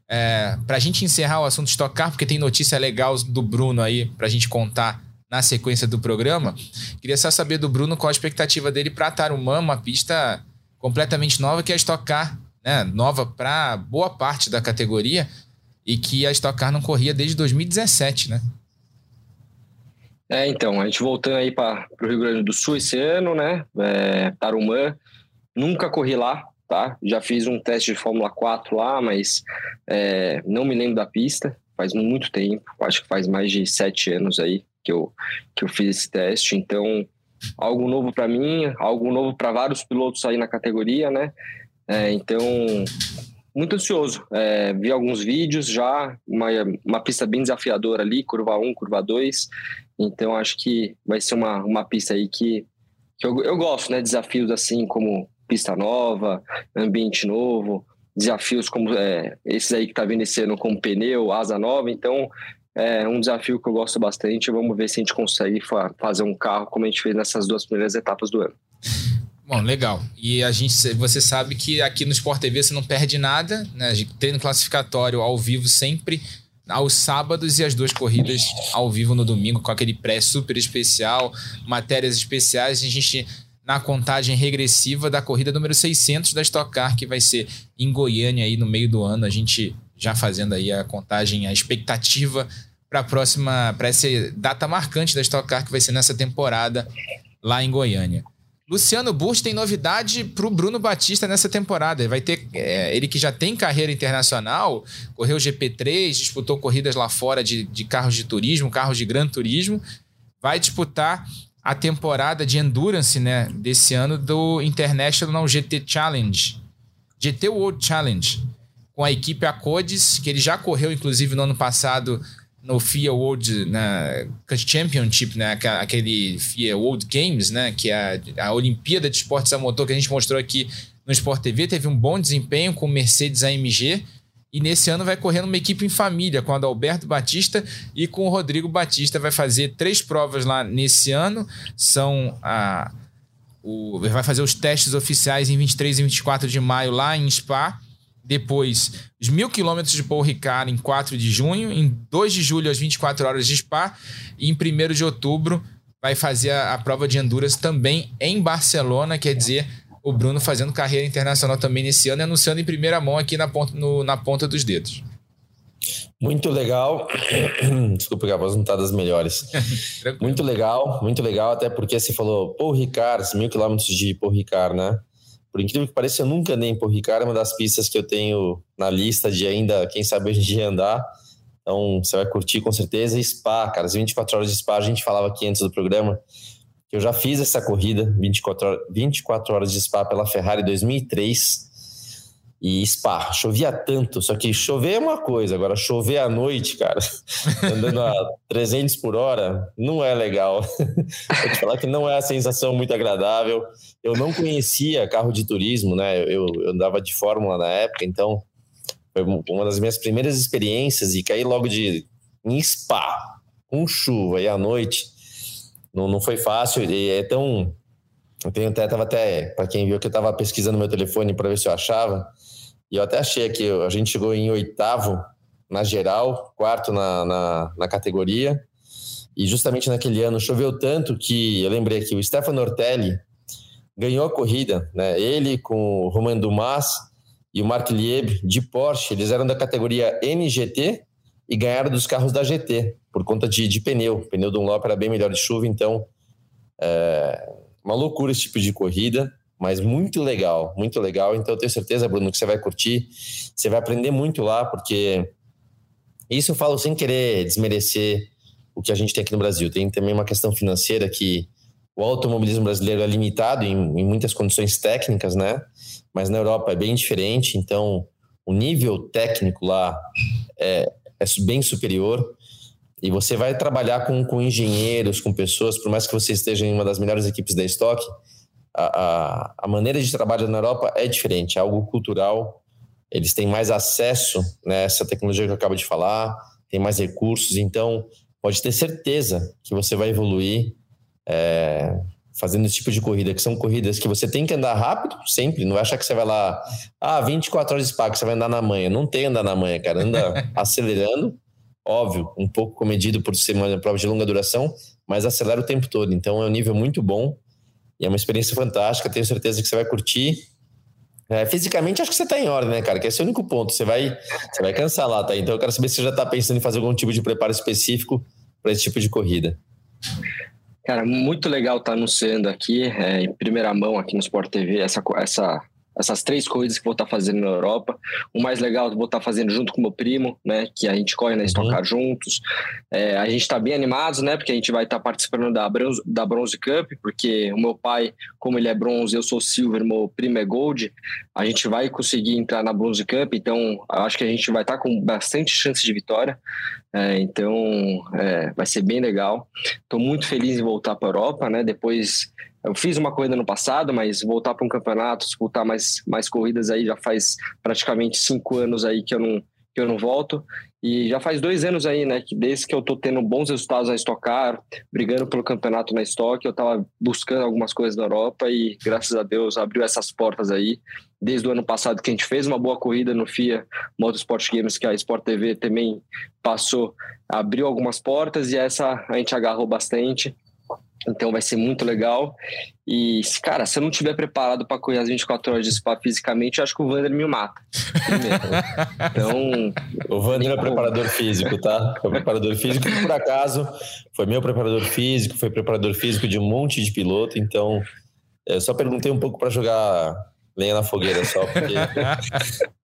É, para a gente encerrar o assunto Stock Car, porque tem notícia legal do Bruno aí para a gente contar na sequência do programa. Queria só saber do Bruno qual a expectativa dele para Tarumã, uma pista completamente nova que é a Stock Car, né? Nova para boa parte da categoria e que a Stock Car não corria desde 2017, né? É, então, a gente voltando aí para o Rio Grande do Sul esse ano, né? É, Tarumã, nunca corri lá, tá? Já fiz um teste de Fórmula 4 lá, mas é, não me lembro da pista, faz muito tempo, acho que faz mais de sete anos aí que eu, que eu fiz esse teste, então algo novo para mim, algo novo para vários pilotos aí na categoria, né? É, então muito ansioso. É, vi alguns vídeos já, uma, uma pista bem desafiadora ali, curva 1, curva 2. Então acho que vai ser uma, uma pista aí que, que eu, eu gosto, né? Desafios assim como pista nova, ambiente novo, desafios como é, esses aí que tá vindo esse ano pneu, asa nova. Então é um desafio que eu gosto bastante. Vamos ver se a gente consegue fa fazer um carro como a gente fez nessas duas primeiras etapas do ano. Bom, legal. E a gente, você sabe que aqui no Sport TV você não perde nada, né? Treino classificatório ao vivo sempre aos sábados e as duas corridas ao vivo no domingo com aquele pré super especial, matérias especiais. A gente na contagem regressiva da corrida número 600 da Stock Car que vai ser em Goiânia aí no meio do ano. A gente já fazendo aí a contagem, a expectativa para a próxima, para essa data marcante da Stock Car que vai ser nessa temporada lá em Goiânia. Luciano Burst tem novidade para o Bruno Batista nessa temporada. Vai ter é, ele que já tem carreira internacional, correu GP3, disputou corridas lá fora de, de carros de turismo, carros de gran turismo, vai disputar a temporada de endurance, né, desse ano do International GT Challenge, GT World Challenge, com a equipe Acodes, que ele já correu inclusive no ano passado no FIA World na Championship, né, aquele FIA World Games, né, que é a, a Olimpíada de Esportes a Motor que a gente mostrou aqui no Sport TV, teve um bom desempenho com Mercedes AMG e nesse ano vai correr numa equipe em família com a do Alberto Batista e com o Rodrigo Batista. Vai fazer três provas lá nesse ano. São a. O, vai fazer os testes oficiais em 23 e 24 de maio lá em Spa. Depois, os mil quilômetros de Paul Ricard em 4 de junho. Em 2 de julho, às 24 horas de Spa. E em 1 de outubro, vai fazer a, a prova de Endurance também em Barcelona. Quer dizer, o Bruno fazendo carreira internacional também nesse ano e anunciando em primeira mão aqui na ponta, no, na ponta dos dedos. Muito legal. Desculpa que a voz não está das melhores. muito legal, muito legal, até porque você falou Paul Ricard, mil quilômetros de Paul Ricard, né? Por incrível que pareça, eu nunca nem por Ricardo, é uma das pistas que eu tenho na lista de ainda, quem sabe hoje em dia andar. Então, você vai curtir com certeza. E Spa, cara, as 24 horas de Spa, a gente falava aqui antes do programa, que eu já fiz essa corrida, 24 horas, 24 horas de Spa pela Ferrari 2003. E Spa. Chovia tanto, só que chover é uma coisa, agora chover à noite, cara, andando a 300 por hora, não é legal. Vou te falar que não é a sensação muito agradável. Eu não conhecia carro de turismo, né? Eu, eu andava de Fórmula na época, então foi uma das minhas primeiras experiências e cair logo de em Spa, com chuva e à noite, não, não foi fácil. E é tão. Eu tenho até, tava até, para quem viu que eu estava pesquisando meu telefone para ver se eu achava, e eu até achei que a gente chegou em oitavo na geral, quarto na, na, na categoria, e justamente naquele ano choveu tanto que eu lembrei que o Stefano Ortelli ganhou a corrida, né? Ele com o Romain Dumas e o Mark Lieb de Porsche, eles eram da categoria NGT e ganharam dos carros da GT por conta de, de pneu. O pneu do Dunlop era bem melhor de chuva, então é uma loucura esse tipo de corrida, mas muito legal, muito legal. Então eu tenho certeza, Bruno, que você vai curtir, você vai aprender muito lá, porque isso eu falo sem querer desmerecer o que a gente tem aqui no Brasil. Tem também uma questão financeira que o automobilismo brasileiro é limitado em, em muitas condições técnicas, né? Mas na Europa é bem diferente, então o nível técnico lá é, é bem superior. E você vai trabalhar com, com engenheiros, com pessoas, por mais que você esteja em uma das melhores equipes da Stock, a, a, a maneira de trabalho na Europa é diferente, é algo cultural. Eles têm mais acesso né, a essa tecnologia que eu acabo de falar, tem mais recursos, então pode ter certeza que você vai evoluir é, fazendo esse tipo de corrida, que são corridas que você tem que andar rápido, sempre, não vai achar que você vai lá, ah, 24 horas de spa, que você vai andar na manhã. Não tem andar na manhã, cara, anda acelerando, óbvio, um pouco comedido por ser uma prova de longa duração, mas acelera o tempo todo. Então é um nível muito bom e é uma experiência fantástica. Tenho certeza que você vai curtir. É, fisicamente, acho que você está em ordem, né, cara? Que esse é o único ponto. Você vai, você vai cansar lá, tá? Então eu quero saber se você já está pensando em fazer algum tipo de preparo específico para esse tipo de corrida. Cara, muito legal estar tá anunciando aqui, é, em primeira mão aqui no Sport TV, essa, essa essas três corridas que vou estar fazendo na Europa. O mais legal, vou estar fazendo junto com meu primo, né? Que a gente corre na Stock uhum. juntos. É, a gente está bem animados, né? Porque a gente vai estar participando da Bronze, da Bronze Cup, porque o meu pai, como ele é bronze, eu sou silver, meu primo é gold. A gente vai conseguir entrar na Bronze Cup, então acho que a gente vai estar com bastante chance de vitória. É, então é, vai ser bem legal. Estou muito feliz em voltar para a Europa, né? Depois eu fiz uma corrida no passado, mas voltar para um campeonato, disputar mais, mais corridas aí já faz praticamente cinco anos aí que eu não, que eu não volto. E já faz dois anos aí, né, que desde que eu tô tendo bons resultados na Stock Car, brigando pelo campeonato na Stock, eu tava buscando algumas coisas na Europa e graças a Deus abriu essas portas aí. Desde o ano passado que a gente fez uma boa corrida no FIA Motorsport Games, que a Sport TV também passou, abriu algumas portas e essa a gente agarrou bastante. Então vai ser muito legal. E, cara, se eu não estiver preparado para correr as 24 horas de spa fisicamente, eu acho que o Vander me mata. então. O Vander é preparador físico, tá? Foi preparador físico, por acaso, foi meu preparador físico, foi preparador físico de um monte de piloto. Então, eu só perguntei um pouco para jogar lenha na fogueira só, porque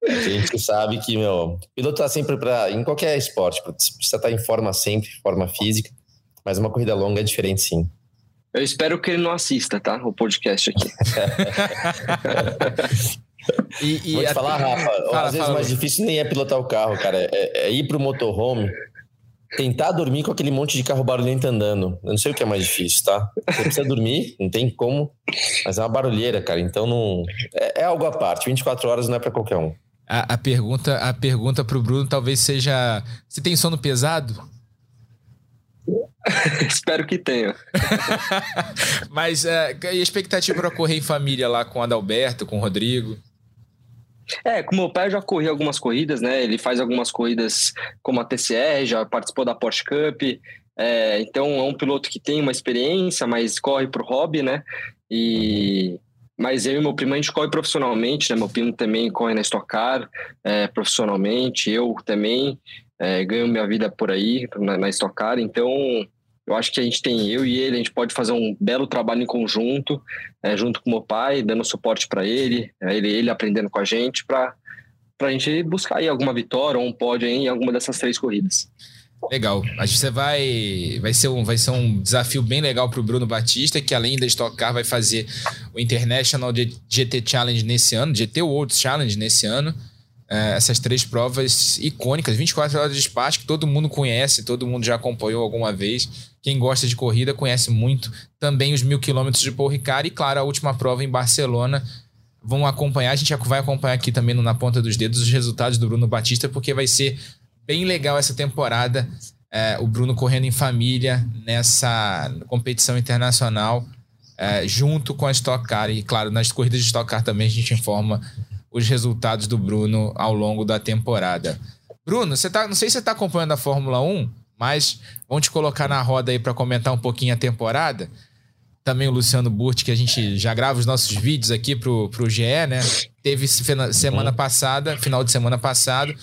a gente sabe que, meu, piloto tá sempre para em qualquer esporte, precisa estar tá em forma sempre, forma física, mas uma corrida longa é diferente sim. Eu espero que ele não assista, tá? O podcast aqui. e, e Vou te falar, Rafa, fala, às vezes o mais difícil nem é pilotar o carro, cara. É, é ir pro motorhome, tentar dormir com aquele monte de carro barulhento andando. Eu não sei o que é mais difícil, tá? Você precisa dormir, não tem como, mas é uma barulheira, cara. Então não. É, é algo à parte. 24 horas não é para qualquer um. A, a, pergunta, a pergunta pro Bruno talvez seja: você tem sono pesado? Espero que tenha. Mas uh, e a expectativa para correr em família lá com o Adalberto, com o Rodrigo? É, com meu pai eu já corri algumas corridas, né? Ele faz algumas corridas como a TCR, já participou da Porsche Cup. É, então é um piloto que tem uma experiência, mas corre pro hobby, né? E mas eu e meu primo a gente corre profissionalmente, né? Meu primo também corre na Stock Car é, profissionalmente, eu também é, ganho minha vida por aí, na, na Stock Car, então eu acho que a gente tem, eu e ele, a gente pode fazer um belo trabalho em conjunto, é, junto com meu pai, dando suporte para ele, é, ele, ele aprendendo com a gente, para a gente buscar aí alguma vitória ou um pódio em alguma dessas três corridas. Legal. Acho que você vai. Vai ser um, vai ser um desafio bem legal para o Bruno Batista, que além da Stock Car, vai fazer o International GT Challenge nesse ano, GT World Challenge nesse ano. É, essas três provas icônicas, 24 horas de espaço, que todo mundo conhece, todo mundo já acompanhou alguma vez. Quem gosta de corrida conhece muito. Também os mil quilômetros de Paul Ricard e, claro, a última prova em Barcelona. Vão acompanhar, a gente vai acompanhar aqui também no Na Ponta dos Dedos os resultados do Bruno Batista, porque vai ser bem legal essa temporada. É, o Bruno correndo em família nessa competição internacional, é, junto com a Stock Car. E, claro, nas corridas de Stock Car também a gente informa os resultados do Bruno ao longo da temporada. Bruno, você tá, não sei se você está acompanhando a Fórmula 1, mas vamos te colocar na roda aí para comentar um pouquinho a temporada. Também o Luciano Burti, que a gente já grava os nossos vídeos aqui pro, pro GE, né? Teve semana passada, final de semana passado,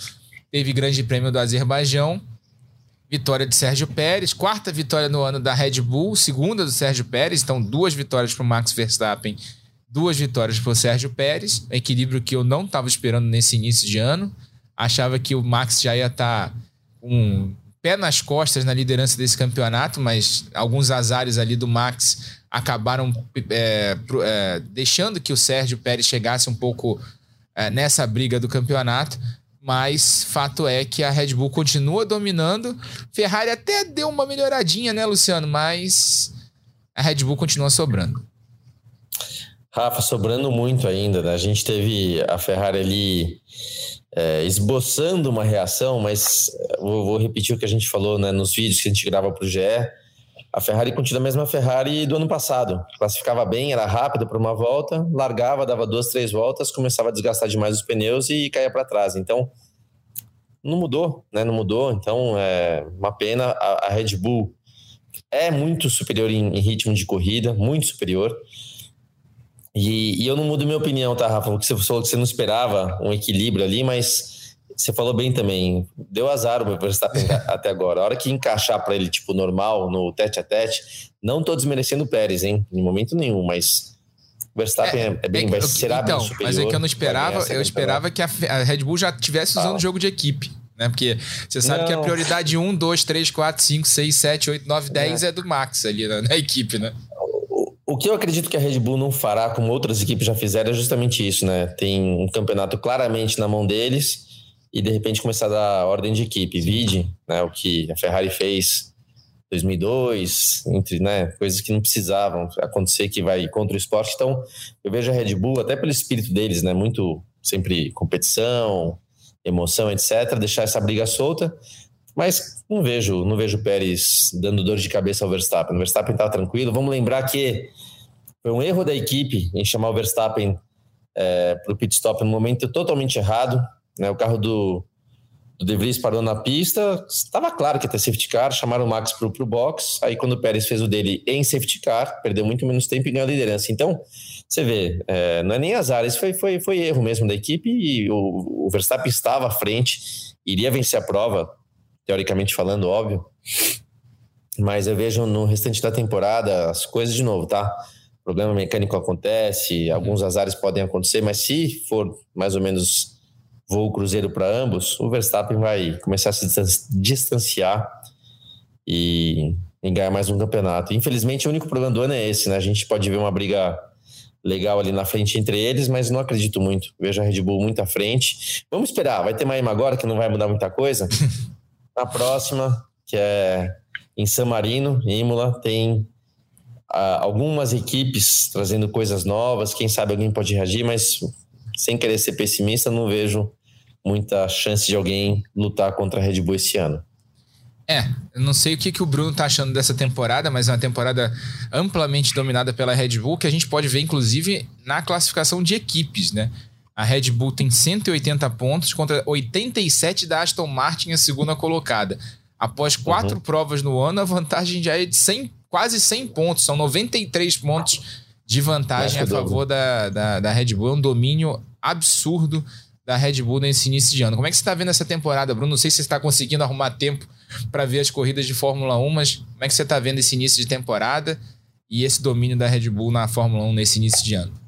Teve Grande Prêmio do Azerbaijão, vitória de Sérgio Pérez, quarta vitória no ano da Red Bull, segunda do Sérgio Pérez, então duas vitórias para o Max Verstappen, duas vitórias para o Sérgio Pérez, equilíbrio que eu não estava esperando nesse início de ano. Achava que o Max já ia estar tá com um pé nas costas na liderança desse campeonato, mas alguns azares ali do Max acabaram é, é, deixando que o Sérgio Pérez chegasse um pouco é, nessa briga do campeonato. Mas fato é que a Red Bull continua dominando. Ferrari até deu uma melhoradinha, né, Luciano? Mas a Red Bull continua sobrando. Rafa, sobrando muito ainda. Né? A gente teve a Ferrari ali é, esboçando uma reação, mas vou, vou, repetir o que a gente falou né, nos vídeos que a gente grava para o GE. A Ferrari continua a mesma Ferrari do ano passado. Classificava bem, era rápido para uma volta, largava, dava duas, três voltas, começava a desgastar demais os pneus e caía para trás. Então, não mudou, né? Não mudou. Então, é uma pena. A, a Red Bull é muito superior em, em, ritmo de corrida, muito superior. E, e eu não mudo minha opinião, tá, Rafa? Porque você falou que você não esperava um equilíbrio ali, mas você falou bem também, deu azar o Verstappen até agora. A hora que encaixar para ele, tipo, normal, no tete a tete, não tô desmerecendo o Pérez, hein? Em momento nenhum, mas o Verstappen é, é bem, vai, será então, bem superior. Mas é que eu não esperava, eu esperava que a, a, Red Bull já tivesse usando o ah. jogo de equipe. Né? Porque você sabe não. que a prioridade 1, 2, 3, 4, 5, 6, 7, 8, 9, 10 é, é do Max ali na, na equipe, né? O que eu acredito que a Red Bull não fará, como outras equipes já fizeram, é justamente isso, né? Tem um campeonato claramente na mão deles e de repente começar a dar ordem de equipe. Vide, né, o que a Ferrari fez em 2002, entre né, coisas que não precisavam acontecer que vai contra o esporte. Então, eu vejo a Red Bull até pelo espírito deles, né, muito sempre competição, emoção, etc, deixar essa briga solta. Mas não vejo, não vejo o Pérez dando dor de cabeça ao Verstappen. O Verstappen está tranquilo. Vamos lembrar que foi um erro da equipe em chamar o Verstappen é, para o pit stop no momento totalmente errado. Né? O carro do, do De Vries parou na pista, estava claro que ia ter safety car, chamaram o Max para o box, aí quando o Pérez fez o dele em safety car, perdeu muito menos tempo e ganhou a liderança. Então, você vê, é, não é nem azar, isso foi, foi, foi erro mesmo da equipe e o, o Verstappen estava à frente, iria vencer a prova, teoricamente falando, óbvio, mas eu vejo no restante da temporada as coisas de novo, tá? Problema mecânico acontece, alguns azares podem acontecer, mas se for mais ou menos voo cruzeiro para ambos, o Verstappen vai começar a se distanciar e, e, ganhar mais um campeonato. Infelizmente, o único problema do ano é esse, né? A gente pode ver uma briga legal ali na frente entre eles, mas não acredito muito. Vejo a Red Bull muito à frente. Vamos esperar, vai ter Miami agora, que não vai mudar muita coisa. Na próxima, que é em San Marino, Imola, tem ah, algumas equipes trazendo coisas novas. Quem sabe alguém pode reagir, mas sem querer ser pessimista, não vejo muita chance de alguém lutar contra a Red Bull esse ano. É, eu não sei o que, que o Bruno tá achando dessa temporada, mas é uma temporada amplamente dominada pela Red Bull, que a gente pode ver, inclusive, na classificação de equipes, né? A Red Bull tem 180 pontos contra 87 da Aston Martin, a segunda colocada. Após quatro uhum. provas no ano, a vantagem já é de 100, quase 100 pontos, são 93 pontos de vantagem a favor da, da, da Red Bull. É um domínio absurdo da Red Bull nesse início de ano. Como é que você está vendo essa temporada, Bruno? Não sei se você está conseguindo arrumar tempo para ver as corridas de Fórmula 1, mas como é que você está vendo esse início de temporada e esse domínio da Red Bull na Fórmula 1 nesse início de ano?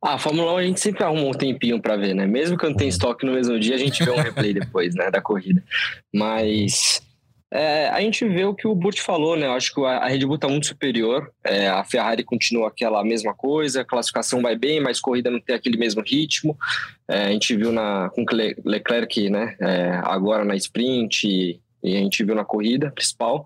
Ah, a Fórmula 1 a gente sempre arruma um tempinho para ver, né? Mesmo que não tenha estoque no mesmo dia, a gente vê um replay depois, né, da corrida. Mas é, a gente vê o que o Burt falou, né? Eu acho que a Red Bull está muito superior. É, a Ferrari continua aquela mesma coisa, a classificação vai bem, mas corrida não tem aquele mesmo ritmo. É, a gente viu na, com Leclerc, né? É, agora na sprint e a gente viu na corrida principal.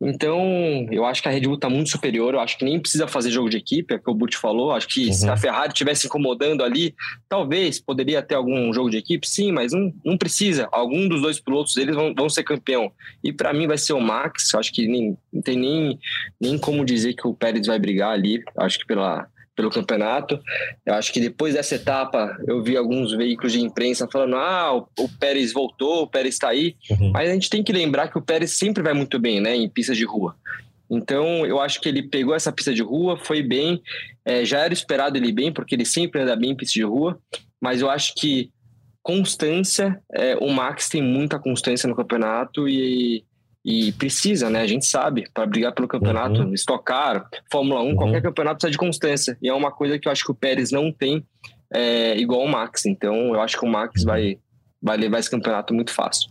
Então, eu acho que a Red Bull está muito superior. Eu acho que nem precisa fazer jogo de equipe, é o que o Butch falou. Acho que uhum. se a Ferrari estivesse incomodando ali, talvez poderia ter algum jogo de equipe, sim, mas não, não precisa. Algum dos dois pilotos deles vão, vão ser campeão. E para mim vai ser o Max. Eu acho que nem, não tem nem, nem como dizer que o Pérez vai brigar ali. Acho que pela pelo campeonato. Eu acho que depois dessa etapa eu vi alguns veículos de imprensa falando: ah, o, o Pérez voltou, o Pérez está aí. Uhum. Mas a gente tem que lembrar que o Pérez sempre vai muito bem, né, em pistas de rua. Então eu acho que ele pegou essa pista de rua, foi bem, é, já era esperado ele bem, porque ele sempre anda bem em pista de rua. Mas eu acho que constância, é, o Max tem muita constância no campeonato e e precisa, né? A gente sabe, para brigar pelo campeonato, uhum. estocar, Fórmula 1, uhum. qualquer campeonato precisa de constância. E é uma coisa que eu acho que o Pérez não tem é, igual o Max. Então, eu acho que o Max uhum. vai, vai levar esse campeonato muito fácil.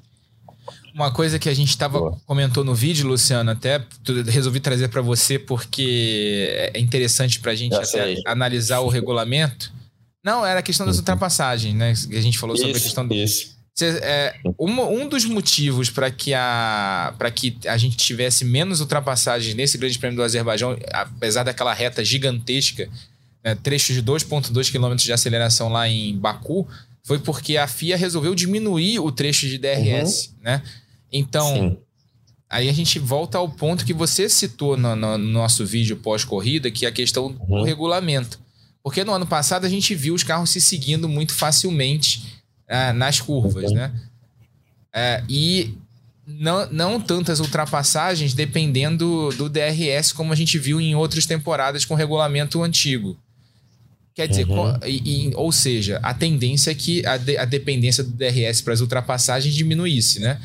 Uma coisa que a gente estava comentou no vídeo, Luciano, até resolvi trazer para você porque é interessante para a gente analisar o regulamento. Não, era a questão das uhum. ultrapassagens, né? A gente falou isso, sobre a questão do, isso. É, um, um dos motivos para que, a, que a gente tivesse menos ultrapassagens nesse Grande Prêmio do Azerbaijão, apesar daquela reta gigantesca, né, trechos de 2,2 km de aceleração lá em Baku, foi porque a FIA resolveu diminuir o trecho de DRS. Uhum. Né? Então, Sim. aí a gente volta ao ponto que você citou no, no nosso vídeo pós-corrida, que é a questão uhum. do regulamento. Porque no ano passado a gente viu os carros se seguindo muito facilmente é, nas curvas, né? É, e não, não tantas ultrapassagens dependendo do DRS, como a gente viu em outras temporadas com regulamento antigo. Quer dizer, uhum. e, e, ou seja, a tendência é que a, de, a dependência do DRS para as ultrapassagens diminuísse, né?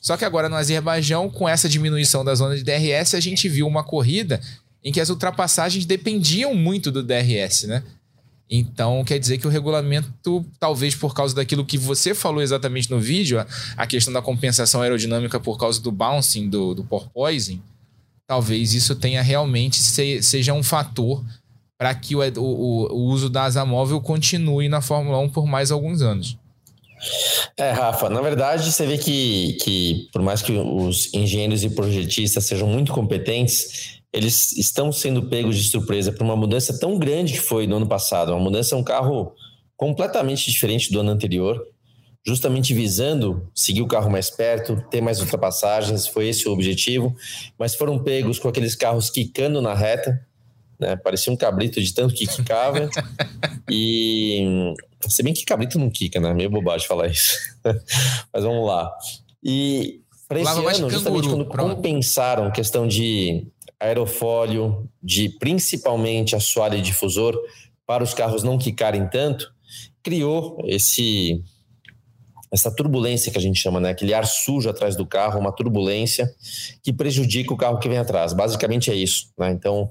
Só que agora no Azerbaijão, com essa diminuição da zona de DRS, a gente viu uma corrida em que as ultrapassagens dependiam muito do DRS, né? Então, quer dizer que o regulamento, talvez por causa daquilo que você falou exatamente no vídeo, a questão da compensação aerodinâmica por causa do bouncing, do, do porpoising, talvez isso tenha realmente se, seja um fator para que o, o, o, uso da asa móvel continue na Fórmula 1 por mais alguns anos. É, Rafa, na verdade você vê que, que por mais que os engenheiros e projetistas sejam muito competentes, eles estão sendo pegos de surpresa por uma mudança tão grande que foi no ano passado. Uma mudança é um carro completamente diferente do ano anterior, justamente visando seguir o carro mais perto, ter mais ultrapassagens, foi esse o objetivo. Mas foram pegos com aqueles carros quicando na reta, né? Parecia um cabrito de tanto que quicava. e se bem que cabrito não quica, né? Meio bobagem falar isso. Mas vamos lá. E para esse ano, justamente quando compensaram questão de aerofólio, de principalmente assoalho e difusor, para os carros não quicarem tanto, criou esse essa turbulência que a gente chama, né? Aquele ar sujo atrás do carro, uma turbulência que prejudica o carro que vem atrás. Basicamente é isso, né? Então,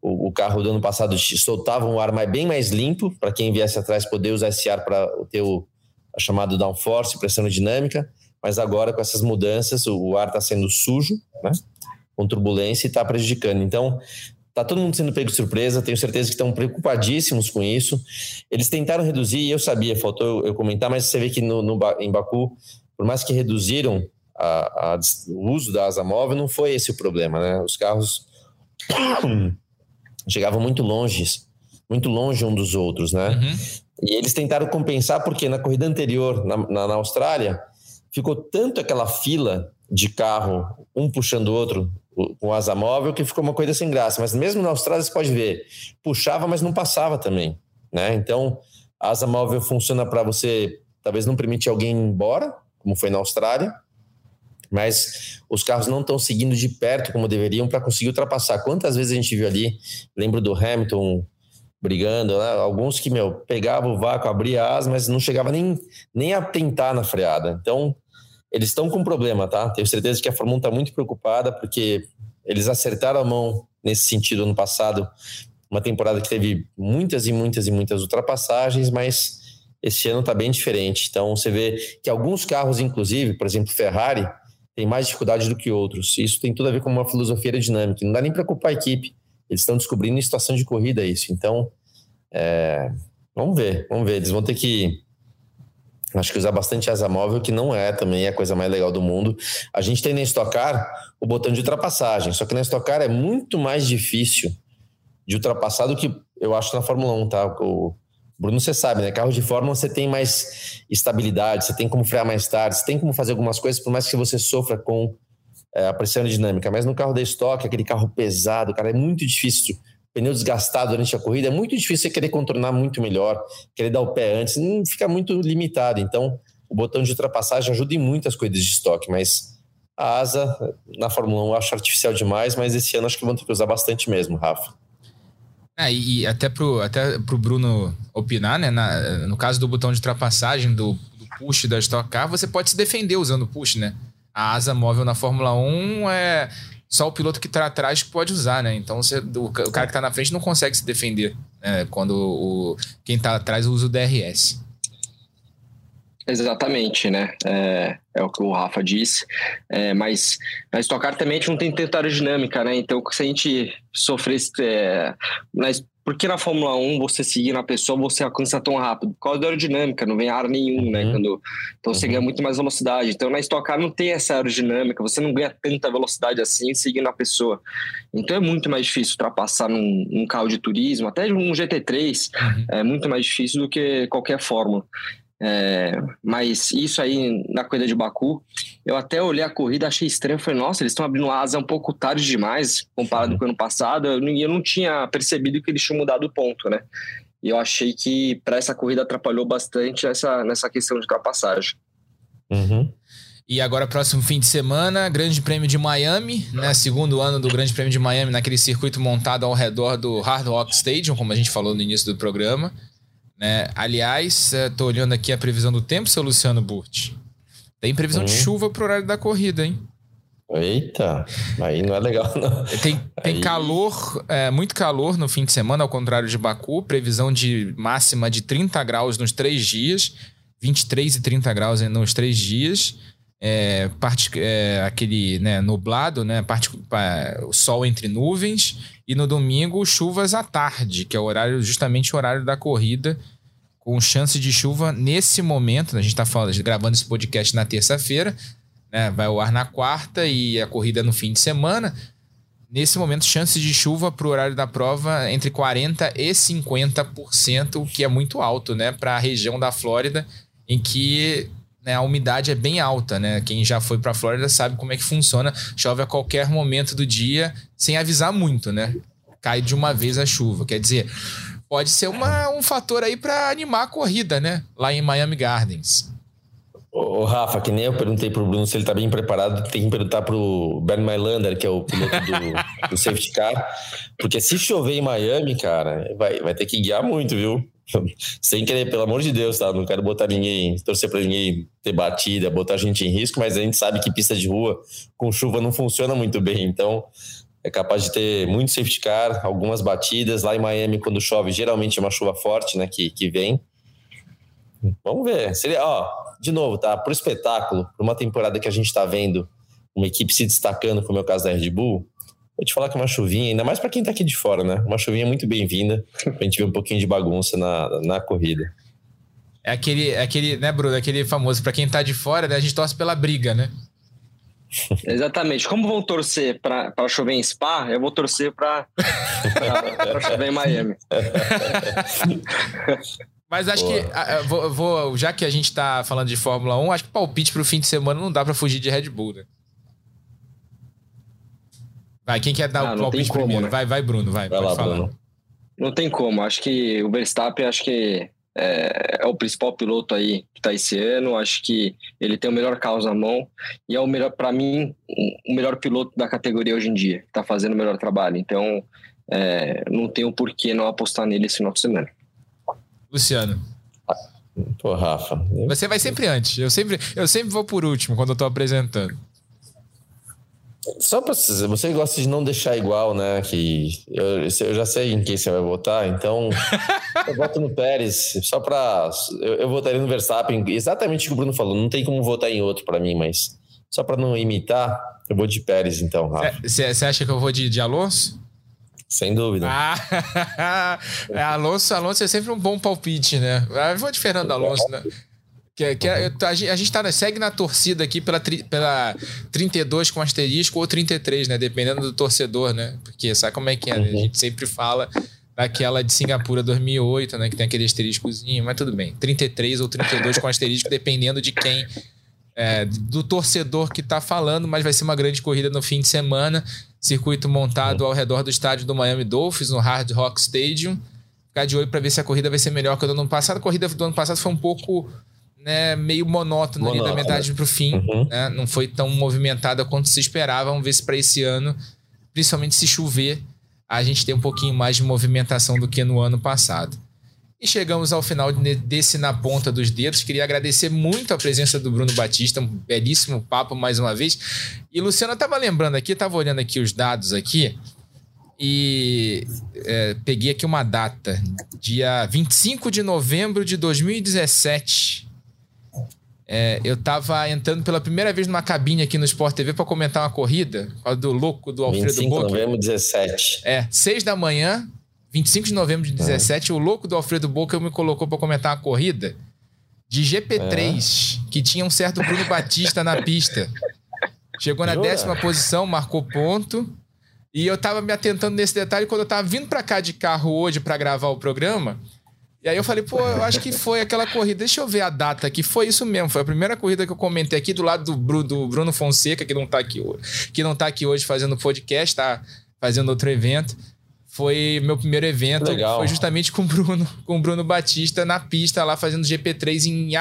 o, o carro do ano passado soltava um ar mais, bem mais limpo para quem viesse atrás poder usar esse ar para o a chamado downforce, pressão dinâmica, mas agora com essas mudanças o, o ar está sendo sujo, né? Com turbulência e está prejudicando. Então, Tá todo mundo sendo pego de surpresa, tenho certeza que estão preocupadíssimos com isso. Eles tentaram reduzir, e eu sabia, faltou eu, comentar, mas você vê que no, no, em Baku, por mais que reduziram a, a, o uso da asa móvel, não foi esse o problema, né? Os carros chegavam muito longe, muito longe um dos outros, né? Uhum. E eles tentaram compensar porque na corrida anterior, na, na, na Austrália, ficou tanto aquela fila de carro, um puxando o outro, com asa móvel que ficou uma coisa sem graça. Mas mesmo na Austrália você pode ver, puxava, mas não passava também, né? Então a asa móvel funciona para você talvez não permitir alguém ir embora, como foi na Austrália, mas os carros não estão seguindo de perto como deveriam para conseguir ultrapassar. Quantas vezes a gente viu ali? Lembro do Hamilton brigando, né? alguns que meu pegava o vácuo, abria as, mas não chegava nem nem a tentar na freada. Então eles estão com problema, tá? Tenho certeza que a Fórmula 1 está muito preocupada, porque eles acertaram a mão nesse sentido ano passado, uma temporada que teve muitas e muitas e muitas ultrapassagens, mas esse ano está bem diferente. Então você vê que alguns carros, inclusive, por exemplo, Ferrari, tem mais dificuldade do que outros. Isso tem tudo a ver com uma filosofia aerodinâmica. Não dá nem para culpar a equipe. Eles estão descobrindo em situação de corrida isso. Então, é... vamos ver, vamos ver. Eles vão ter que acho que usar bastante asa móvel, que não é também a coisa mais legal do mundo. A gente tem na Stock Car o botão de ultrapassagem, só que na Stock Car é muito mais difícil de ultrapassar do que eu acho na Fórmula 1, tá? O Bruno, você sabe, né? Carro de Fórmula você tem mais estabilidade, você tem como frear mais tarde, você tem como fazer algumas coisas, por mais que você sofra com é, a pressão dinâmica. Mas no carro da Stock, aquele carro pesado, cara, é muito difícil. Pneu desgastado durante a corrida, é muito difícil você querer contornar muito melhor, querer dar o pé antes, não fica muito limitado. Então, o botão de ultrapassagem ajuda em muitas coisas de estoque, mas a asa na Fórmula 1 eu acho artificial demais, mas esse ano acho que vão ter que usar bastante mesmo, Rafa. É, e até pro, até pro Bruno opinar, né? Na, no caso do botão de ultrapassagem, do, do, push da Stock Car, você pode se defender usando o push, né? A asa móvel na Fórmula 1 é só o piloto que está atrás pode usar, né? Então você, o, o cara que está na frente não consegue se defender né? quando o, quem está atrás usa o DRS. Exatamente, né? É, é, o que o Rafa disse. É, mas na Stock Car também a gente não tem tanta aerodinâmica, né? Então, se a gente sofresse. É, porque na Fórmula 1 você seguir na pessoa, você alcança tão rápido? Por causa da aerodinâmica, não vem ar nenhum, né? Uhum. Quando, então você uhum. ganha muito mais velocidade. Então na Stock Car não tem essa aerodinâmica, você não ganha tanta velocidade assim seguindo a pessoa. Então é muito mais difícil ultrapassar num, num carro de turismo, até um GT3, uhum. é muito mais difícil do que qualquer Fórmula. É, mas isso aí na corrida de Baku, eu até olhei a corrida, achei estranho. Falei, nossa, eles estão abrindo asa um pouco tarde demais comparado com o ano passado. Eu, eu não tinha percebido que eles tinham mudado o ponto, né? E eu achei que para essa corrida atrapalhou bastante essa, nessa questão de ultrapassagem. Uhum. E agora, próximo fim de semana, Grande Prêmio de Miami, né? Segundo ano do Grande Prêmio de Miami, naquele circuito montado ao redor do Hard Rock Stadium, como a gente falou no início do programa. Né? Aliás, estou é, olhando aqui a previsão do tempo, seu Luciano Burt. Tem previsão hum. de chuva pro horário da corrida, hein? Eita, aí não é legal, não. Tem, tem aí... calor, é, muito calor no fim de semana, ao contrário de Baku. Previsão de máxima de 30 graus nos três dias, 23 e 30 graus nos três dias. É, parte, é, aquele né, nublado, né, parte, o sol entre nuvens. E no domingo, chuvas à tarde, que é o horário, justamente o horário da corrida com chance de chuva nesse momento. Né? A gente está gravando esse podcast na terça-feira, né? vai ao ar na quarta e a corrida no fim de semana. Nesse momento, chance de chuva para o horário da prova entre 40% e 50%, o que é muito alto né? para a região da Flórida, em que né, a umidade é bem alta. Né? Quem já foi para a Flórida sabe como é que funciona. Chove a qualquer momento do dia, sem avisar muito. né? Cai de uma vez a chuva. Quer dizer, pode ser uma, um fator aí para animar a corrida, né? Lá em Miami Gardens. Ô, Rafa, que nem eu perguntei pro Bruno se ele tá bem preparado, tem que perguntar pro Ben Mylander, que é o piloto do, do safety car, porque se chover em Miami, cara, vai, vai ter que guiar muito, viu? Sem querer, pelo amor de Deus, tá? Não quero botar ninguém, torcer pra ninguém ter batida, botar a gente em risco, mas a gente sabe que pista de rua com chuva não funciona muito bem, então é capaz de ter muito safety car, algumas batidas. Lá em Miami, quando chove, geralmente é uma chuva forte, né, que, que vem. Vamos ver. Seria, ó, de novo, tá? Pro espetáculo, para uma temporada que a gente está vendo uma equipe se destacando, como é o caso da Red Bull, vou te falar que é uma chuvinha, ainda mais para quem tá aqui de fora, né? Uma chuvinha muito bem-vinda, pra gente ver um pouquinho de bagunça na, na corrida. É aquele, é aquele, né, Bruno? É aquele famoso, para quem tá de fora, né, a gente torce pela briga, né? Exatamente. Como vão torcer para chover em Spa, eu vou torcer para chover em Miami. Mas acho Boa. que, vou, vou, já que a gente está falando de Fórmula 1, acho que palpite para o fim de semana não dá para fugir de Red Bull, né? Vai, quem quer dar ah, o palpite como, primeiro? Né? Vai, vai, Bruno, vai. Vai lá, falar. Bruno. Não tem como. Acho que o Verstappen, acho que é, é, o principal piloto aí que está esse ano. Acho que ele tem o melhor carro na mão e é o melhor, para mim, o melhor piloto da categoria hoje em dia. Está fazendo o melhor trabalho. Então, é, não tem o porquê não apostar nele esse final de semana. Luciano. Pô, Rafa. Você vai sempre antes. Eu sempre, eu sempre vou por último quando eu tô apresentando. Só para você gosta de não deixar igual, né? Que eu, eu já sei em quem você vai votar, então eu voto no Pérez. Só para eu, eu votaria no Verstappen, exatamente o que o Bruno falou. Não tem como votar em outro para mim, mas só para não imitar, eu vou de Pérez, então, Rafa. Você acha que eu vou de, de Alonso? Sem dúvida. Ah, é, Alonso, Alonso é sempre um bom palpite, né? Eu vou de Fernando Alonso, né? Que, que a, a, gente tá, segue na torcida aqui pela, pela 32 com asterisco ou 33, né? Dependendo do torcedor, né? Porque sabe como é que é, né? A gente sempre fala daquela de Singapura 2008, né? Que tem aquele asteriscozinho, mas tudo bem. 33 ou 32 com asterisco, dependendo de quem... É, do torcedor que tá falando, mas vai ser uma grande corrida no fim de semana. Circuito montado ao redor do estádio do Miami Dolphins, no Hard Rock Stadium. Ficar de olho para ver se a corrida vai ser melhor que a do ano passado. A corrida do ano passado foi um pouco né, meio monótono, monótono. ali da metade para o fim. Uhum. Né? Não foi tão movimentada quanto se esperava. Vamos ver se para esse ano, principalmente se chover, a gente tem um pouquinho mais de movimentação do que no ano passado. E chegamos ao final desse Na Ponta dos Dedos. Queria agradecer muito a presença do Bruno Batista, um belíssimo papo mais uma vez. E Luciano, eu estava lembrando aqui, estava olhando aqui os dados aqui, e é, peguei aqui uma data, dia 25 de novembro de 2017. É, eu tava entrando pela primeira vez numa cabine aqui no Sport TV para comentar uma corrida, do louco do Alfredo 25 Boca. 25 de novembro de 17. É, 6 da manhã, 25 de novembro de 17, é. o louco do Alfredo Boca me colocou para comentar uma corrida de GP3, é. que tinha um certo Bruno Batista na pista. Chegou na Jura? décima posição, marcou ponto. E eu tava me atentando nesse detalhe quando eu tava vindo para cá de carro hoje para gravar o programa. E aí eu falei, pô, eu acho que foi aquela corrida. Deixa eu ver a data aqui. Foi isso mesmo. Foi a primeira corrida que eu comentei aqui do lado do, Bruno, do Bruno Fonseca, que não tá aqui hoje. Que não tá aqui hoje fazendo podcast, tá fazendo outro evento. Foi meu primeiro evento. Legal. Foi justamente com o Bruno, com o Bruno Batista na pista lá fazendo GP3 em,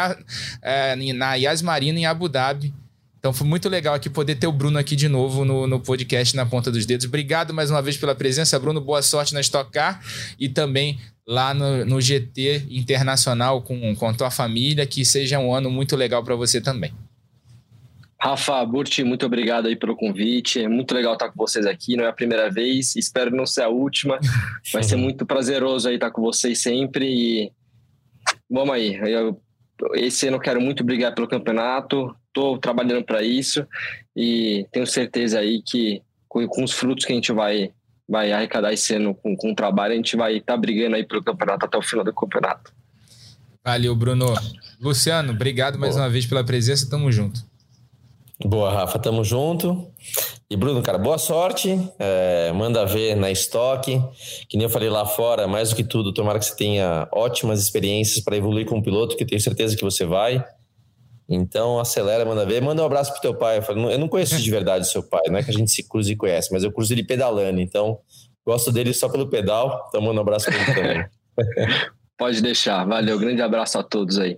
é, na Yas Marina, em Abu Dhabi. Então foi muito legal aqui poder ter o Bruno aqui de novo no, no podcast na ponta dos dedos. Obrigado mais uma vez pela presença, Bruno. Boa sorte na Stock Car e também lá no, no GT Internacional com, com a tua família. Que seja um ano muito legal para você também. Rafa, Burti, muito obrigado aí pelo convite. É muito legal estar com vocês aqui. Não é a primeira vez, espero não ser a última. Vai ser muito prazeroso aí estar com vocês sempre. E vamos aí. Eu, esse ano eu quero muito brigar pelo campeonato estou trabalhando para isso e tenho certeza aí que com, com, os frutos que a gente vai, vai arrecadar esse ano com, com o trabalho, a gente vai estar tá brigando aí pelo campeonato até o final do campeonato. Valeu, Bruno. Luciano, obrigado mais Boa. uma vez pela presença, tamo junto. Boa, Rafa, tamo junto. E Bruno, cara, boa sorte. É, manda ver na estoque. Que nem eu falei lá fora, mais do que tudo, tomara que você tenha ótimas experiências para evoluir como piloto, que tenho certeza que você vai. Então acelera, manda ver. Manda um abraço pro teu pai. Eu, falo, eu não conheço de verdade o seu pai, não é que a gente se cruze e conhece, mas eu cruzo ele pedalando. Então gosto dele só pelo pedal. Então manda um abraço pra ele também. Pode deixar. Valeu. Grande abraço a todos aí.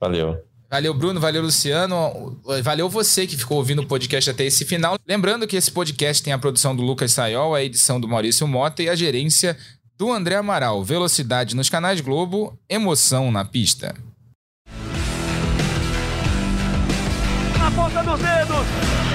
Valeu. Valeu, Bruno. Valeu, Luciano. Valeu você que ficou ouvindo o podcast até esse final. Lembrando que esse podcast tem a produção do Lucas Sayol, a edição do Maurício Mota e a gerência do André Amaral. Velocidade nos canais Globo, emoção na pista. Ponta dos dedos.